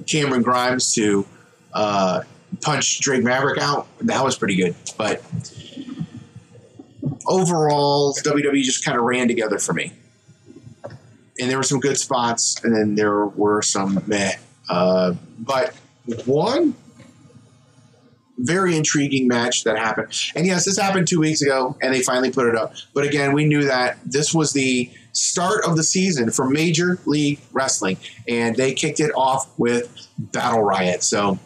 Cameron Grimes to uh, punch Drake Maverick out, that was pretty good. But overall, WWE just kind of ran together for me. And there were some good spots, and then there were some meh. Uh, but one very intriguing match that happened. And yes, this happened two weeks ago, and they finally put it up. But again, we knew that this was the start of the season for Major League Wrestling, and they kicked it off with Battle Riot. So,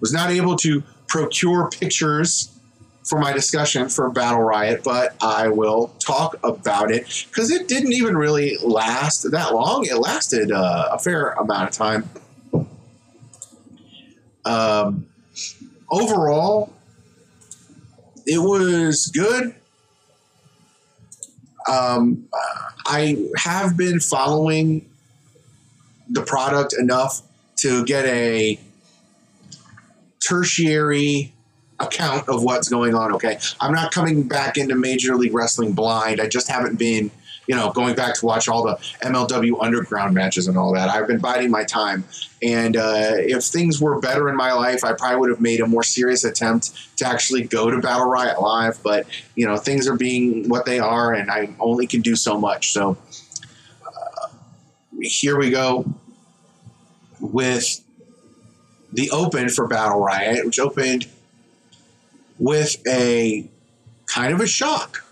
was not able to procure pictures for my discussion for Battle Riot, but I will talk about it because it didn't even really last that long. It lasted uh, a fair amount of time. Um, overall, it was good. Um, I have been following the product enough to get a tertiary account of what's going on. Okay, I'm not coming back into Major League Wrestling blind. I just haven't been you know, going back to watch all the MLW Underground matches and all that. I've been biding my time. And uh, if things were better in my life, I probably would have made a more serious attempt to actually go to Battle Riot Live. But, you know, things are being what they are, and I only can do so much. So uh, here we go with the open for Battle Riot, which opened with a kind of a shock.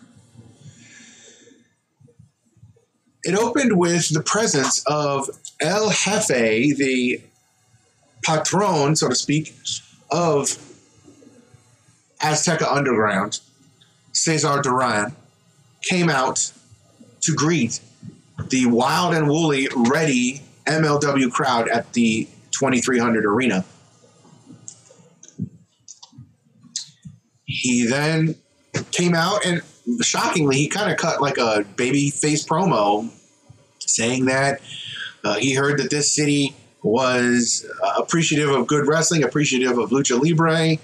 It opened with the presence of El Jefe, the patron, so to speak, of Azteca Underground, Cesar Duran, came out to greet the wild and woolly ready MLW crowd at the 2300 arena. He then came out and shockingly, he kind of cut like a baby face promo saying that uh, he heard that this city was uh, appreciative of good wrestling, appreciative of lucha libre,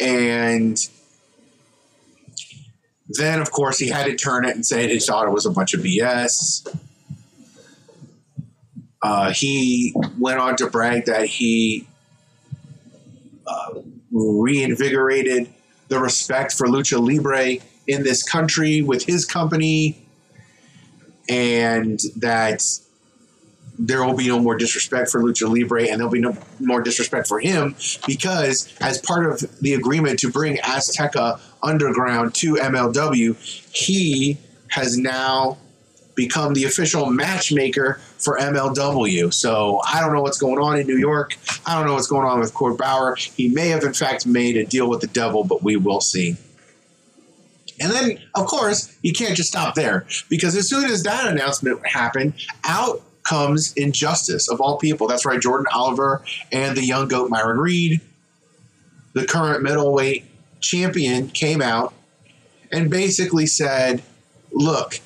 and then of course he had to turn it and say he thought it was a bunch of BS. Uh, he went on to brag that he uh, reinvigorated the respect for lucha libre in this country with his company, and that there will be no more disrespect for Lucha Libre and there'll be no more disrespect for him because, as part of the agreement to bring Azteca Underground to MLW, he has now become the official matchmaker for MLW. So I don't know what's going on in New York. I don't know what's going on with Court Bauer. He may have, in fact, made a deal with the devil, but we will see. And then, of course, you can't just stop there because as soon as that announcement happened, out comes Injustice of all people. That's right, Jordan Oliver and the young goat Myron Reed, the current middleweight champion, came out and basically said, Look,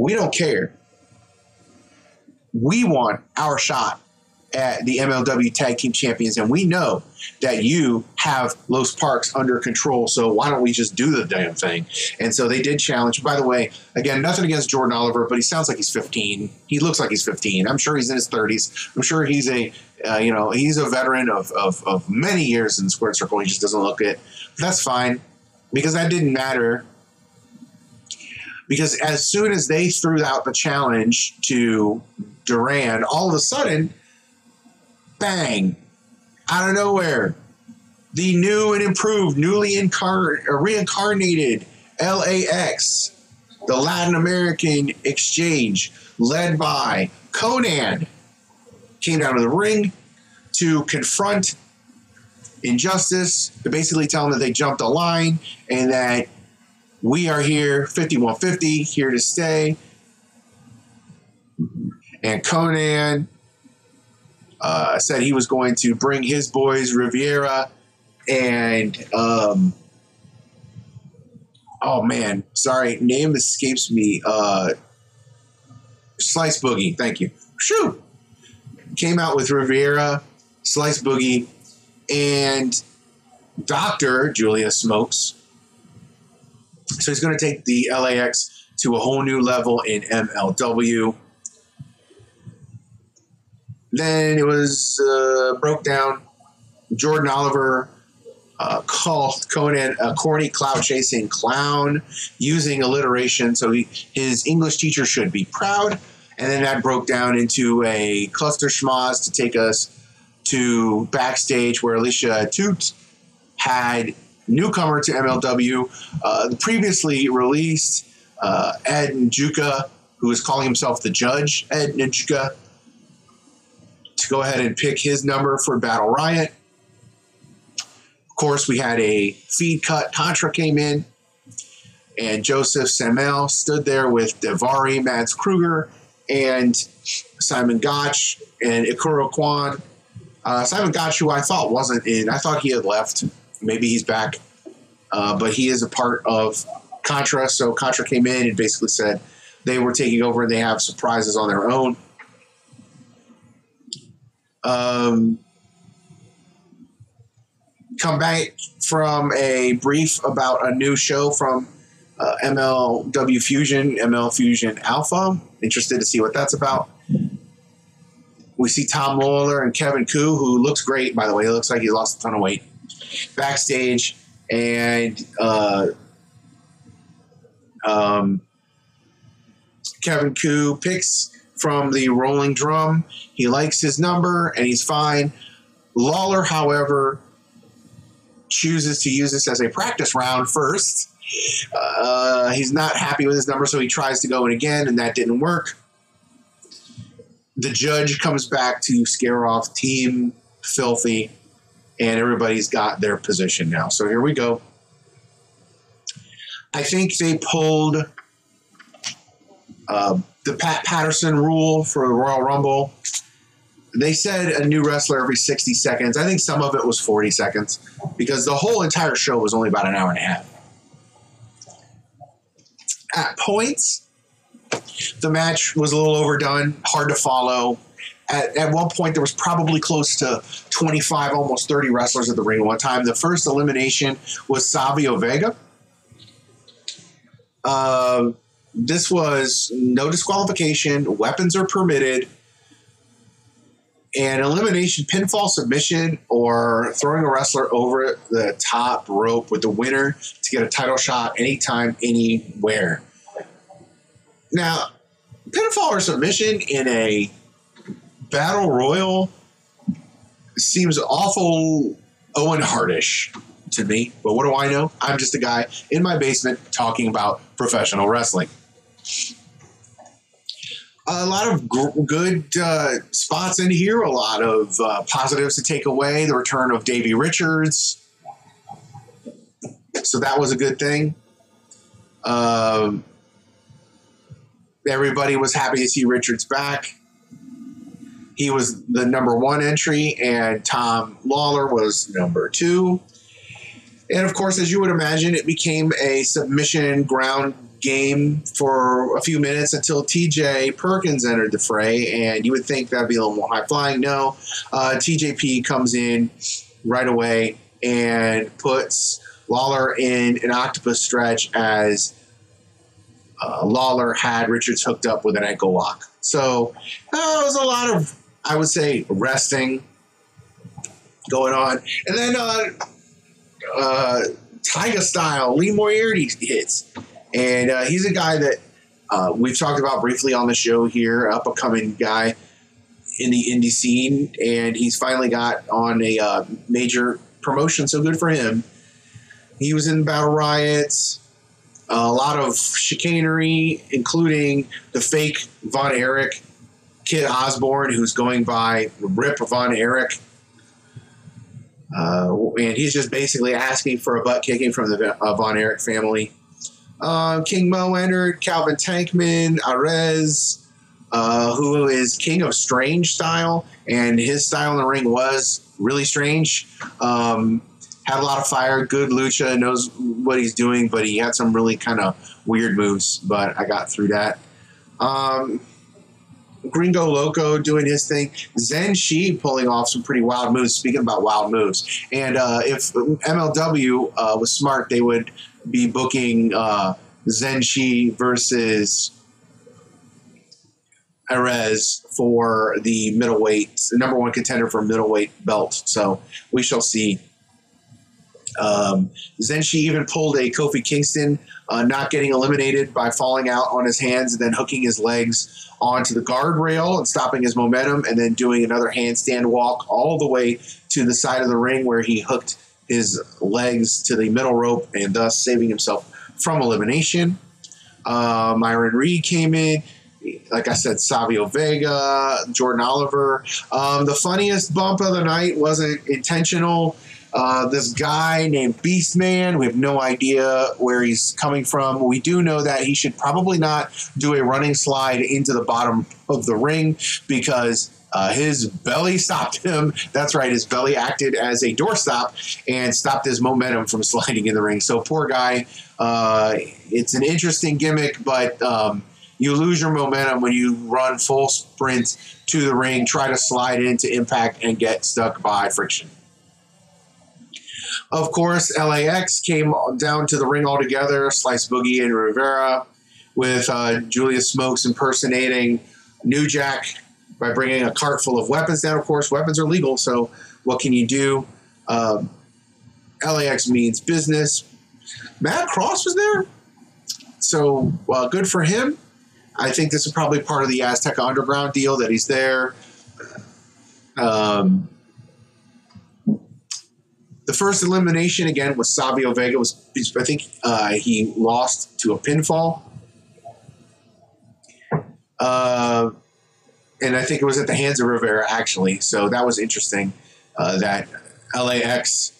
we don't care. We want our shot at the MLW Tag Team Champions, and we know that you have Los Parks under control. So why don't we just do the damn thing? And so they did challenge. By the way, again, nothing against Jordan Oliver, but he sounds like he's 15. He looks like he's 15. I'm sure he's in his 30s. I'm sure he's a, uh, you know, he's a veteran of, of, of many years in squared circle. He just doesn't look it. That's fine because that didn't matter. Because as soon as they threw out the challenge to Duran, all of a sudden, bang, out of nowhere, the new and improved, newly incar- uh, reincarnated LAX, the Latin American Exchange, led by Konnan, came down to the ring to confront Injustice, to basically tell them that they jumped a line and that we are here, 5150, here to stay. And Konnan uh, said he was going to bring his boys Rivera and um, oh man, sorry, name escapes me. Uh, Slice Boogie, thank you. Shoo! Came out with Rivera, Slice Boogie, and Doctor Julius Smokes. So he's going to take the LAX to a whole new level in MLW. Then it was uh, broke down. Jordan Oliver uh, called Konnan a corny cloud chasing clown using alliteration. So he, his English teacher should be proud. And then that broke down into a cluster schmoz to take us to backstage where Alicia Atout had newcomer to MLW, uh, previously released uh, EJ Nduka, who is calling himself the judge, EJ Nduka, to go ahead and pick his number for Battle Riot. Of course, we had a feed cut. Contra came in, and Josef Samael stood there with Daivari, Mads Kruger, and Simon Gotch and Ikuro Kwon. Uh, Simon Gotch, who I thought wasn't in, I thought he had left. Maybe he's back, uh, but he is a part of Contra. So Contra came in and basically said they were taking over and they have surprises on their own. Um, come back from a brief about a new show from uh, MLW Fusion, ML Fusion Alpha. Interested to see what that's about. We see Tom Lawlor and Kevin Ku, who looks great, by the way. He looks like he lost a ton of weight backstage. And uh, um, Kevin Ku picks from the rolling drum. He likes his number and he's fine. Lawlor, however, chooses to use this as a practice round first. Uh, he's not happy with his number, so he tries to go in again, and that didn't work. The judge comes back to scare off Team Filthy, and everybody's got their position now. So here we go. I think they pulled uh, the Pat Patterson rule for the Royal Rumble. They said a new wrestler every 60 seconds. I think some of it was 40 seconds because the whole entire show was only about an hour and a half. At points, the match was a little overdone, hard to follow. At, at one point, there was probably close to 25, almost 30 wrestlers at the ring one time. The first elimination was Savio Vega. Um, this was no disqualification, weapons are permitted, and elimination, pinfall submission, or throwing a wrestler over the top rope with the winner to get a title shot anytime, anywhere. Now, pinfall or submission in a battle royal seems awful Owen Hartish to me, but what do I know? I'm just a guy in my basement talking about professional wrestling. A lot of g- good uh, spots in here, a lot of uh, positives to take away. The return of Davey Richards. So that was a good thing. Um, everybody was happy to see Richards back. He was the number one entry, and Tom Lawlor was number two. And of course, as you would imagine, it became a submission ground game for a few minutes until TJ Perkins entered the fray, and you would think that'd be a little more high flying. No, uh, TJP comes in right away and puts Lawlor in an octopus stretch as uh, Lawlor had Richards hooked up with an ankle lock. So uh, it was a lot of, I would say, resting going on. And then uh, uh, Taiga style, Lee Moriarty hits. And uh, he's a guy that uh, we've talked about briefly on the show here, up and coming guy in the indie scene. And he's finally got on a uh, major promotion, so good for him. He was in Battle Riots, a lot of chicanery, including the fake Von Erich Kit Osborne, who's going by Rip Von Erich. Uh, and he's just basically asking for a butt kicking from the uh, Von Erich family. Uh, King Mo entered, Calvin Tankman, Arez, uh, who is King of Strange style, and his style in the ring was really strange. Um, had a lot of fire, good lucha, knows what he's doing, but he had some really kind of weird moves. But I got through that. Um, Gringo Loco doing his thing. Zenshi pulling off some pretty wild moves. Speaking about wild moves, and uh, if MLW uh, was smart, they would be booking uh, Zenshi versus Arez for the middleweight, number one contender for middleweight belt. So we shall see. Um, Zenshi even pulled a Kofi Kingston, uh, not getting eliminated by falling out on his hands and then hooking his legs onto the guardrail and stopping his momentum, and then doing another handstand walk all the way to the side of the ring where he hooked his legs to the middle rope and thus saving himself from elimination. Uh, Myron Reed came in. Like I said, Savio Vega, Jordan Oliver. Um, the funniest bump of the night wasn't intentional. Uh, this guy named Beastman, we have no idea where he's coming from. We do know that he should probably not do a running slide into the bottom of the ring because uh, his belly stopped him. That's right, his belly acted as a doorstop and stopped his momentum from sliding in the ring. So, poor guy. Uh, it's an interesting gimmick, but um, you lose your momentum when you run full sprint to the ring, try to slide into impact, and get stuck by friction. Of course, LAX came down to the ring altogether, Slice Boogie and Rivera, with uh, Julius Smokes impersonating New Jack by bringing a cart full of weapons down. Of course, weapons are legal, so what can you do? Um, LAX means business. Matt Cross was there, so uh, good for him. I think this is probably part of the Azteca Underground deal that he's there. Um, the first elimination again was Savio Vega. Was I think uh, he lost to a pinfall, uh, and I think it was at the hands of Rivera actually. So that was interesting uh, that LAX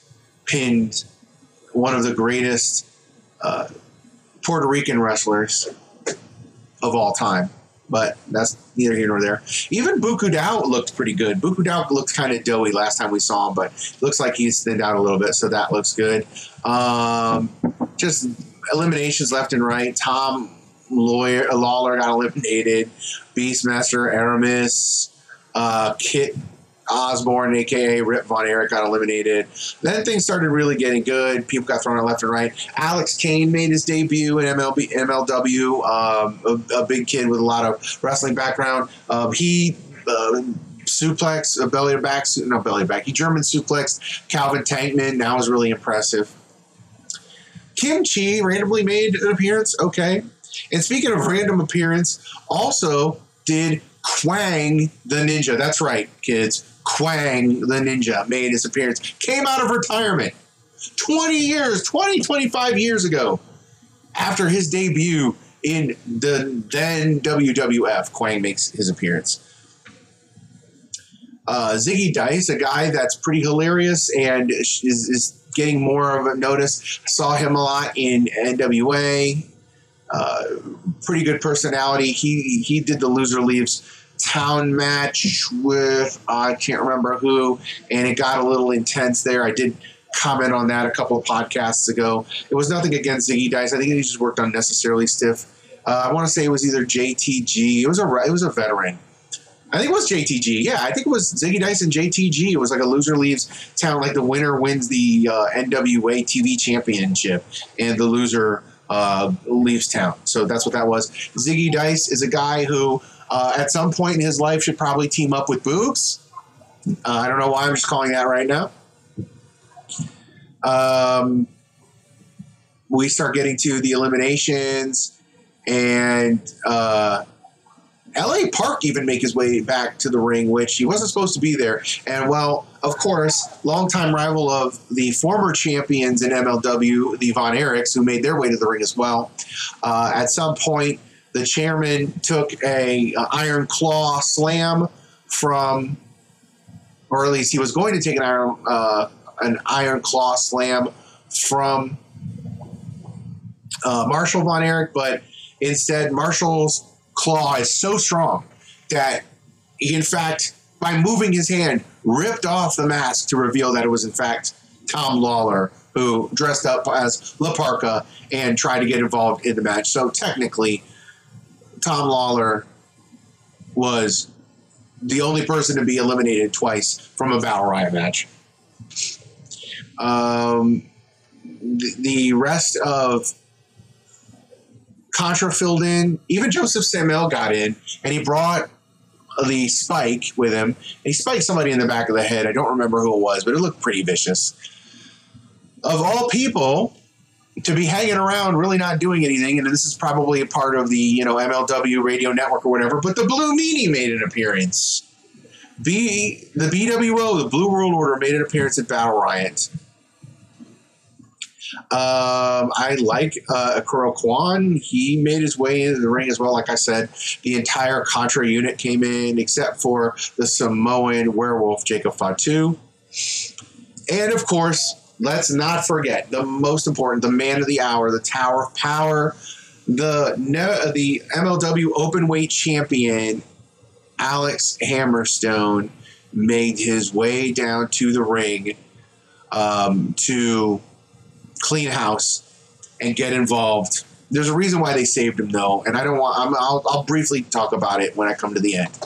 pinned one of the greatest uh, Puerto Rican wrestlers of all time but that's neither here nor there. Even Buku Dao looked pretty good. Buku Dao looked kind of doughy last time we saw him, but looks like he's thinned out a little bit, so that looks good. Um, just eliminations left and right. Tom Lawyer, Lawlor got eliminated. Beastmaster, Aramis, uh, Kit Osborne, aka Rip Von Erich, got eliminated. Then things started really getting good. People got thrown out left and right. Alex Kane made his debut in MLB, MLW, um, a, a, big kid with a lot of wrestling background. Um, he uh, suplex, a belly to back, no belly to back. He German suplex Calvin Tankman. Now is really impressive. Kim Chee randomly made an appearance. Okay. And speaking of random appearance, also did Kwang the Ninja. That's right, kids. Kwang the Ninja made his appearance, came out of retirement 20 years, 20, 25 years ago after his debut in the then WWF. Kwang makes his appearance. Uh, Zicky Dice, a guy that's pretty hilarious and is, is getting more of a notice. saw him a lot in NWA. Uh, pretty good personality. He he did the loser leaves town match with I can't remember who, and it got a little intense there. I did comment on that a couple of podcasts ago. It was nothing against Zicky Dice. I think he just worked unnecessarily stiff. Uh, I want to say it was either JTG. It was a it was a veteran. I think it was JTG. Yeah, I think it was Zicky Dice and JTG. It was like a loser leaves town, like the winner wins the uh, NWA TV championship, and the loser uh, leaves town. So that's what that was. Zicky Dice is a guy who, uh, at some point in his life, should probably team up with Boogs. Uh, I don't know why I'm just calling that right now. Um, we start getting to the eliminations, and uh, LA Park even make his way back to the ring, which he wasn't supposed to be there. And well, of course, longtime rival of the former champions in MLW, the Von Erichs, who made their way to the ring as well. Uh, at some point, the chairman took a, a iron claw slam from, or at least he was going to take an iron uh, an iron claw slam from uh, Marshall Von Erich, but instead Marshall's claw is so strong that he, in fact, by moving his hand, ripped off the mask to reveal that it was, in fact, Tom Lawlor who dressed up as La Parka and tried to get involved in the match. So technically, Tom Lawlor was the only person to be eliminated twice from a Battle Riot match. Um, the, the rest of Contra filled in. Even Josef Samael got in, and he brought the spike with him. he spiked somebody in the back of the head. I don't remember who it was, but it looked pretty vicious. Of all people, to be hanging around, really not doing anything, and this is probably a part of the you know MLW radio network or whatever. But the Blue Meanie made an appearance. B the BWO, the Blue World Order, made an appearance at Battle Riot. Um, I like uh, Ikuro Kwon. He made his way into the ring as well. Like I said, the entire Contra unit came in except for the Samoan werewolf Jacob Fatu. And of course, let's not forget the most important, the man of the hour, the Tower of Power, the the MLW Openweight champion Alex Hammerstone made his way down to the ring um, to clean house and get involved. There's a reason why they saved him, though, and I don't want. i will I'll briefly talk about it when I come to the end.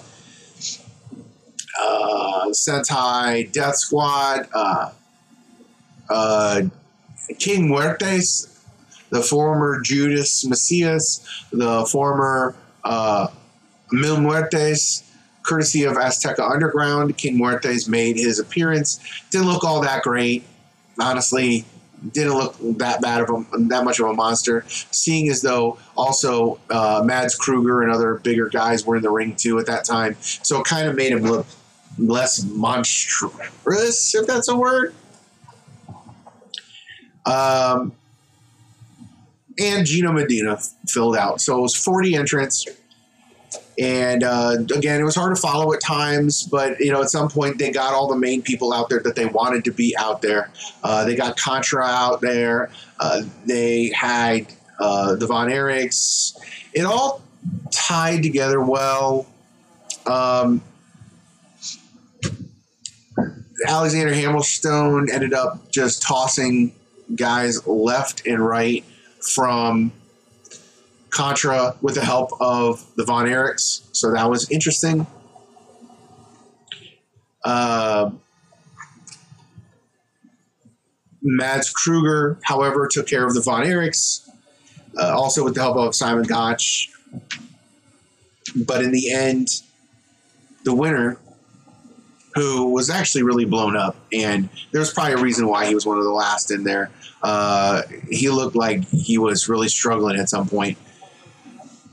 Uh, Sentai Death Squad, uh, uh, King Muertes, the former Judas Mesias, the former uh, Mil Muertes, courtesy of Azteca Underground. King Muertes made his appearance. Didn't look all that great, honestly didn't look that bad of a that much of a monster. Seeing as though also uh, Mads Kruger and other bigger guys were in the ring too at that time, so it kind of made him look less monstrous, if that's a word. Um, and Gino Medina filled out, so it was forty entrants. And uh, again, it was hard to follow at times, but you know, at some point they got all the main people out there that they wanted to be out there. Uh, they got Contra out there. Uh, they had uh, the Von Erichs. It all tied together well. Um, Alexander Hammerstone ended up just tossing guys left and right from Contra with the help of the Von Erichs. So that was interesting. Uh, Mads Kruger, however, took care of the Von Erichs, uh, also with the help of Simon Gotch. But in the end, the winner, who was actually really blown up, and there's probably a reason why he was one of the last in there. Uh, he looked like he was really struggling at some point.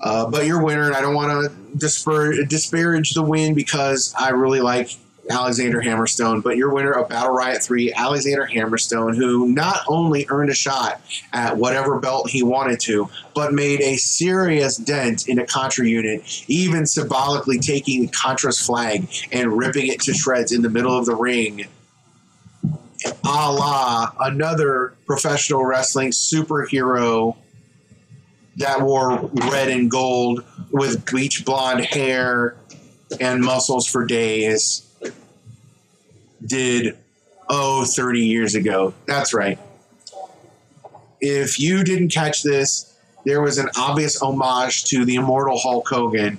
Uh, but your winner, and I don't want to disparage, disparage the win because I really like Alexander Hammerstone, but your winner of Battle Riot 3, Alexander Hammerstone, who not only earned a shot at whatever belt he wanted to, but made a serious dent in a Contra unit, even symbolically taking Contra's flag and ripping it to shreds in the middle of the ring. A la another professional wrestling superhero that wore red and gold with bleach blonde hair and muscles for days did Oh, 30 years ago. That's right. If you didn't catch this, there was an obvious homage to the immortal Hulk Hogan,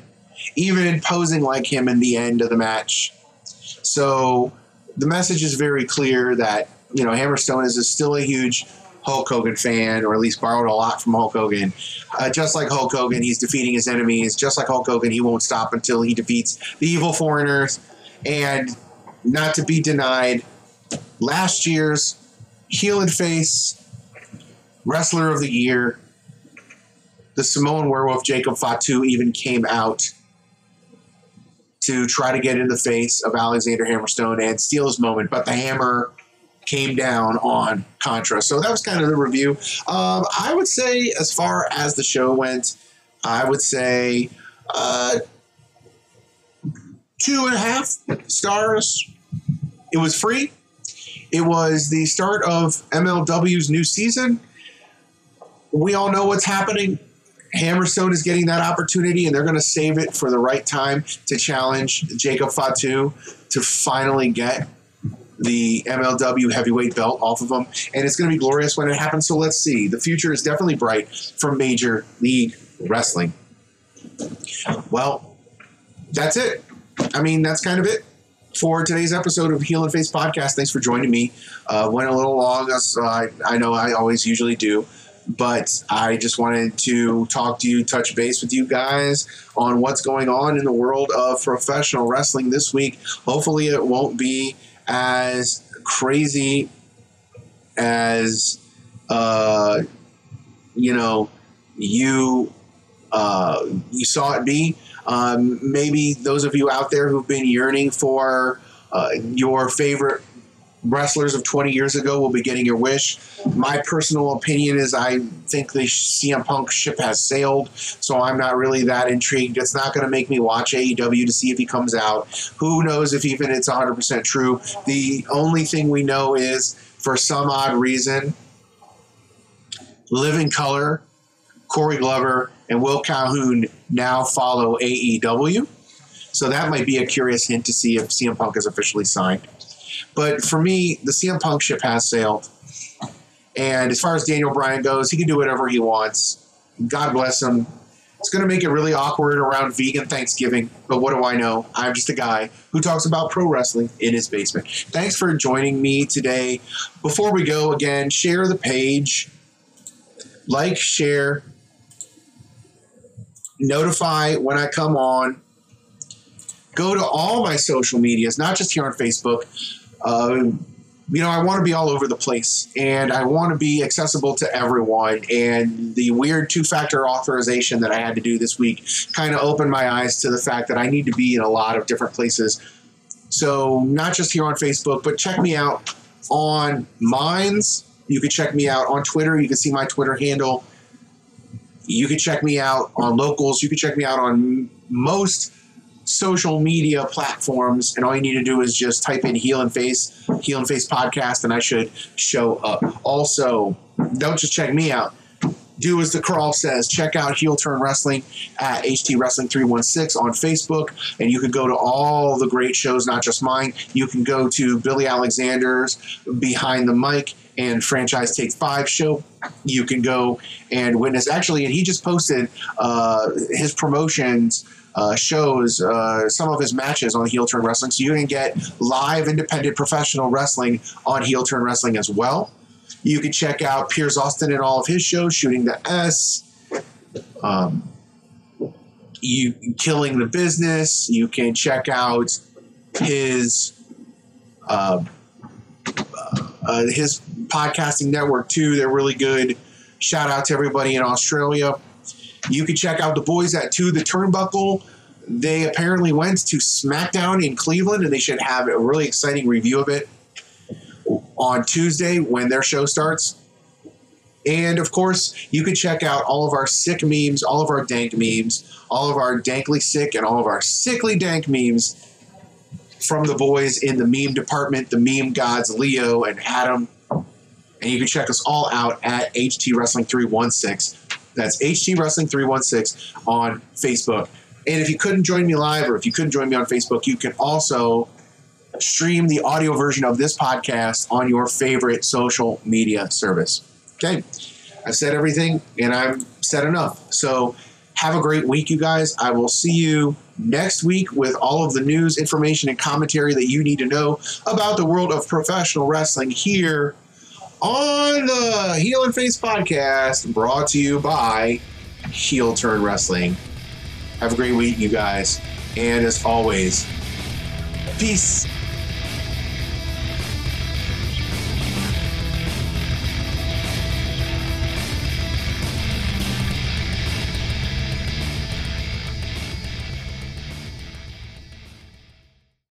even posing like him in the end of the match. So the message is very clear that, you know, Hammerstone is still a huge Hulk Hogan fan, or at least borrowed a lot from Hulk Hogan. Uh, just like Hulk Hogan, he's defeating his enemies. Just like Hulk Hogan, he won't stop until he defeats the evil foreigners. And not to be denied, last year's heel and face wrestler of the year, the Samoan werewolf Jacob Fatu, even came out to try to get in the face of Alexander Hammerstone and steal his moment. But the hammer came down on Contra. So that was kind of the review. Um, I would say, as far as the show went, I would say uh, two and a half stars. It was free. It was the start of MLW's new season. We all know what's happening. Hammerstone is getting that opportunity, and they're going to save it for the right time to challenge Jacob Fatu to finally get the MLW heavyweight belt off of him. And it's going to be glorious when it happens. So let's see. The future is definitely bright for Major League Wrestling. Well, that's it. I mean, that's kind of it for today's episode of Heel and Face Podcast. Thanks for joining me. Uh, went a little long, as I, I know I always usually do but I just wanted to talk to you, touch base with you guys on what's going on in the world of professional wrestling this week. Hopefully, it won't be as crazy as uh, you know you uh, you saw it be. Um, maybe those of you out there who've been yearning for uh, your favorite wrestlers of 20 years ago will be getting your wish. My personal opinion is I think the CM Punk ship has sailed, so I'm not really that intrigued. It's not going to make me watch AEW to see if he comes out. Who knows if even it's 100% true. The only thing we know is, for some odd reason, Living Colour, Corey Glover, and Will Calhoun now follow AEW. So that might be a curious hint to see if CM Punk is officially signed. But for me, the CM Punk ship has sailed. And as far as Daniel Bryan goes, he can do whatever he wants. God bless him. It's going to make it really awkward around vegan Thanksgiving, but what do I know? I'm just a guy who talks about pro wrestling in his basement. Thanks for joining me today. Before we go, again, share the page, like, share, notify when I come on. Go to all my social medias, not just here on Facebook. Uh, you know, I want to be all over the place and I want to be accessible to everyone. And the weird two factor authorization that I had to do this week kind of opened my eyes to the fact that I need to be in a lot of different places. So, not just here on Facebook, but check me out on Minds. You can check me out on Twitter. You can see my Twitter handle. You can check me out on locals. You can check me out on most social media platforms, and all you need to do is just type in heel and face, heel and face podcast, and I should show up. Also, don't just check me out. Do as the crawl says. Check out Heel Turn Wrestling at HT Wrestling 316 on Facebook, and you can go to all the great shows, not just mine. You can go to Billy Alexander's Behind the Mic and Franchise Take Five show. You can go and witness. Actually, and he just posted uh, his promotions uh, shows uh, some of his matches on Heel Turn Wrestling, so you can get live independent professional wrestling on Heel Turn Wrestling as well. You can check out Piers Austin and all of his shows, Shooting the S, um, you Killing the Business. You can check out his uh, uh, his podcasting network too. They're really good. Shout out to everybody in Australia. You can check out the boys at Two the Turnbuckle. They apparently went to SmackDown in Cleveland, and they should have a really exciting review of it on Tuesday when their show starts. And of course, you can check out all of our sick memes, all of our dank memes, all of our dankly sick, and all of our sickly dank memes from the boys in the meme department, the meme gods, Leo and Adam. And you can check us all out at HT Wrestling 316. That's HT Wrestling 316 on Facebook. And if you couldn't join me live or if you couldn't join me on Facebook, you can also stream the audio version of this podcast on your favorite social media service. Okay. I've said everything and I've said enough. So have a great week, you guys. I will see you next week with all of the news, information, and commentary that you need to know about the world of professional wrestling here on the Heel and Face podcast, brought to you by Heel Turn Wrestling. Have a great week, you guys. And as always, peace.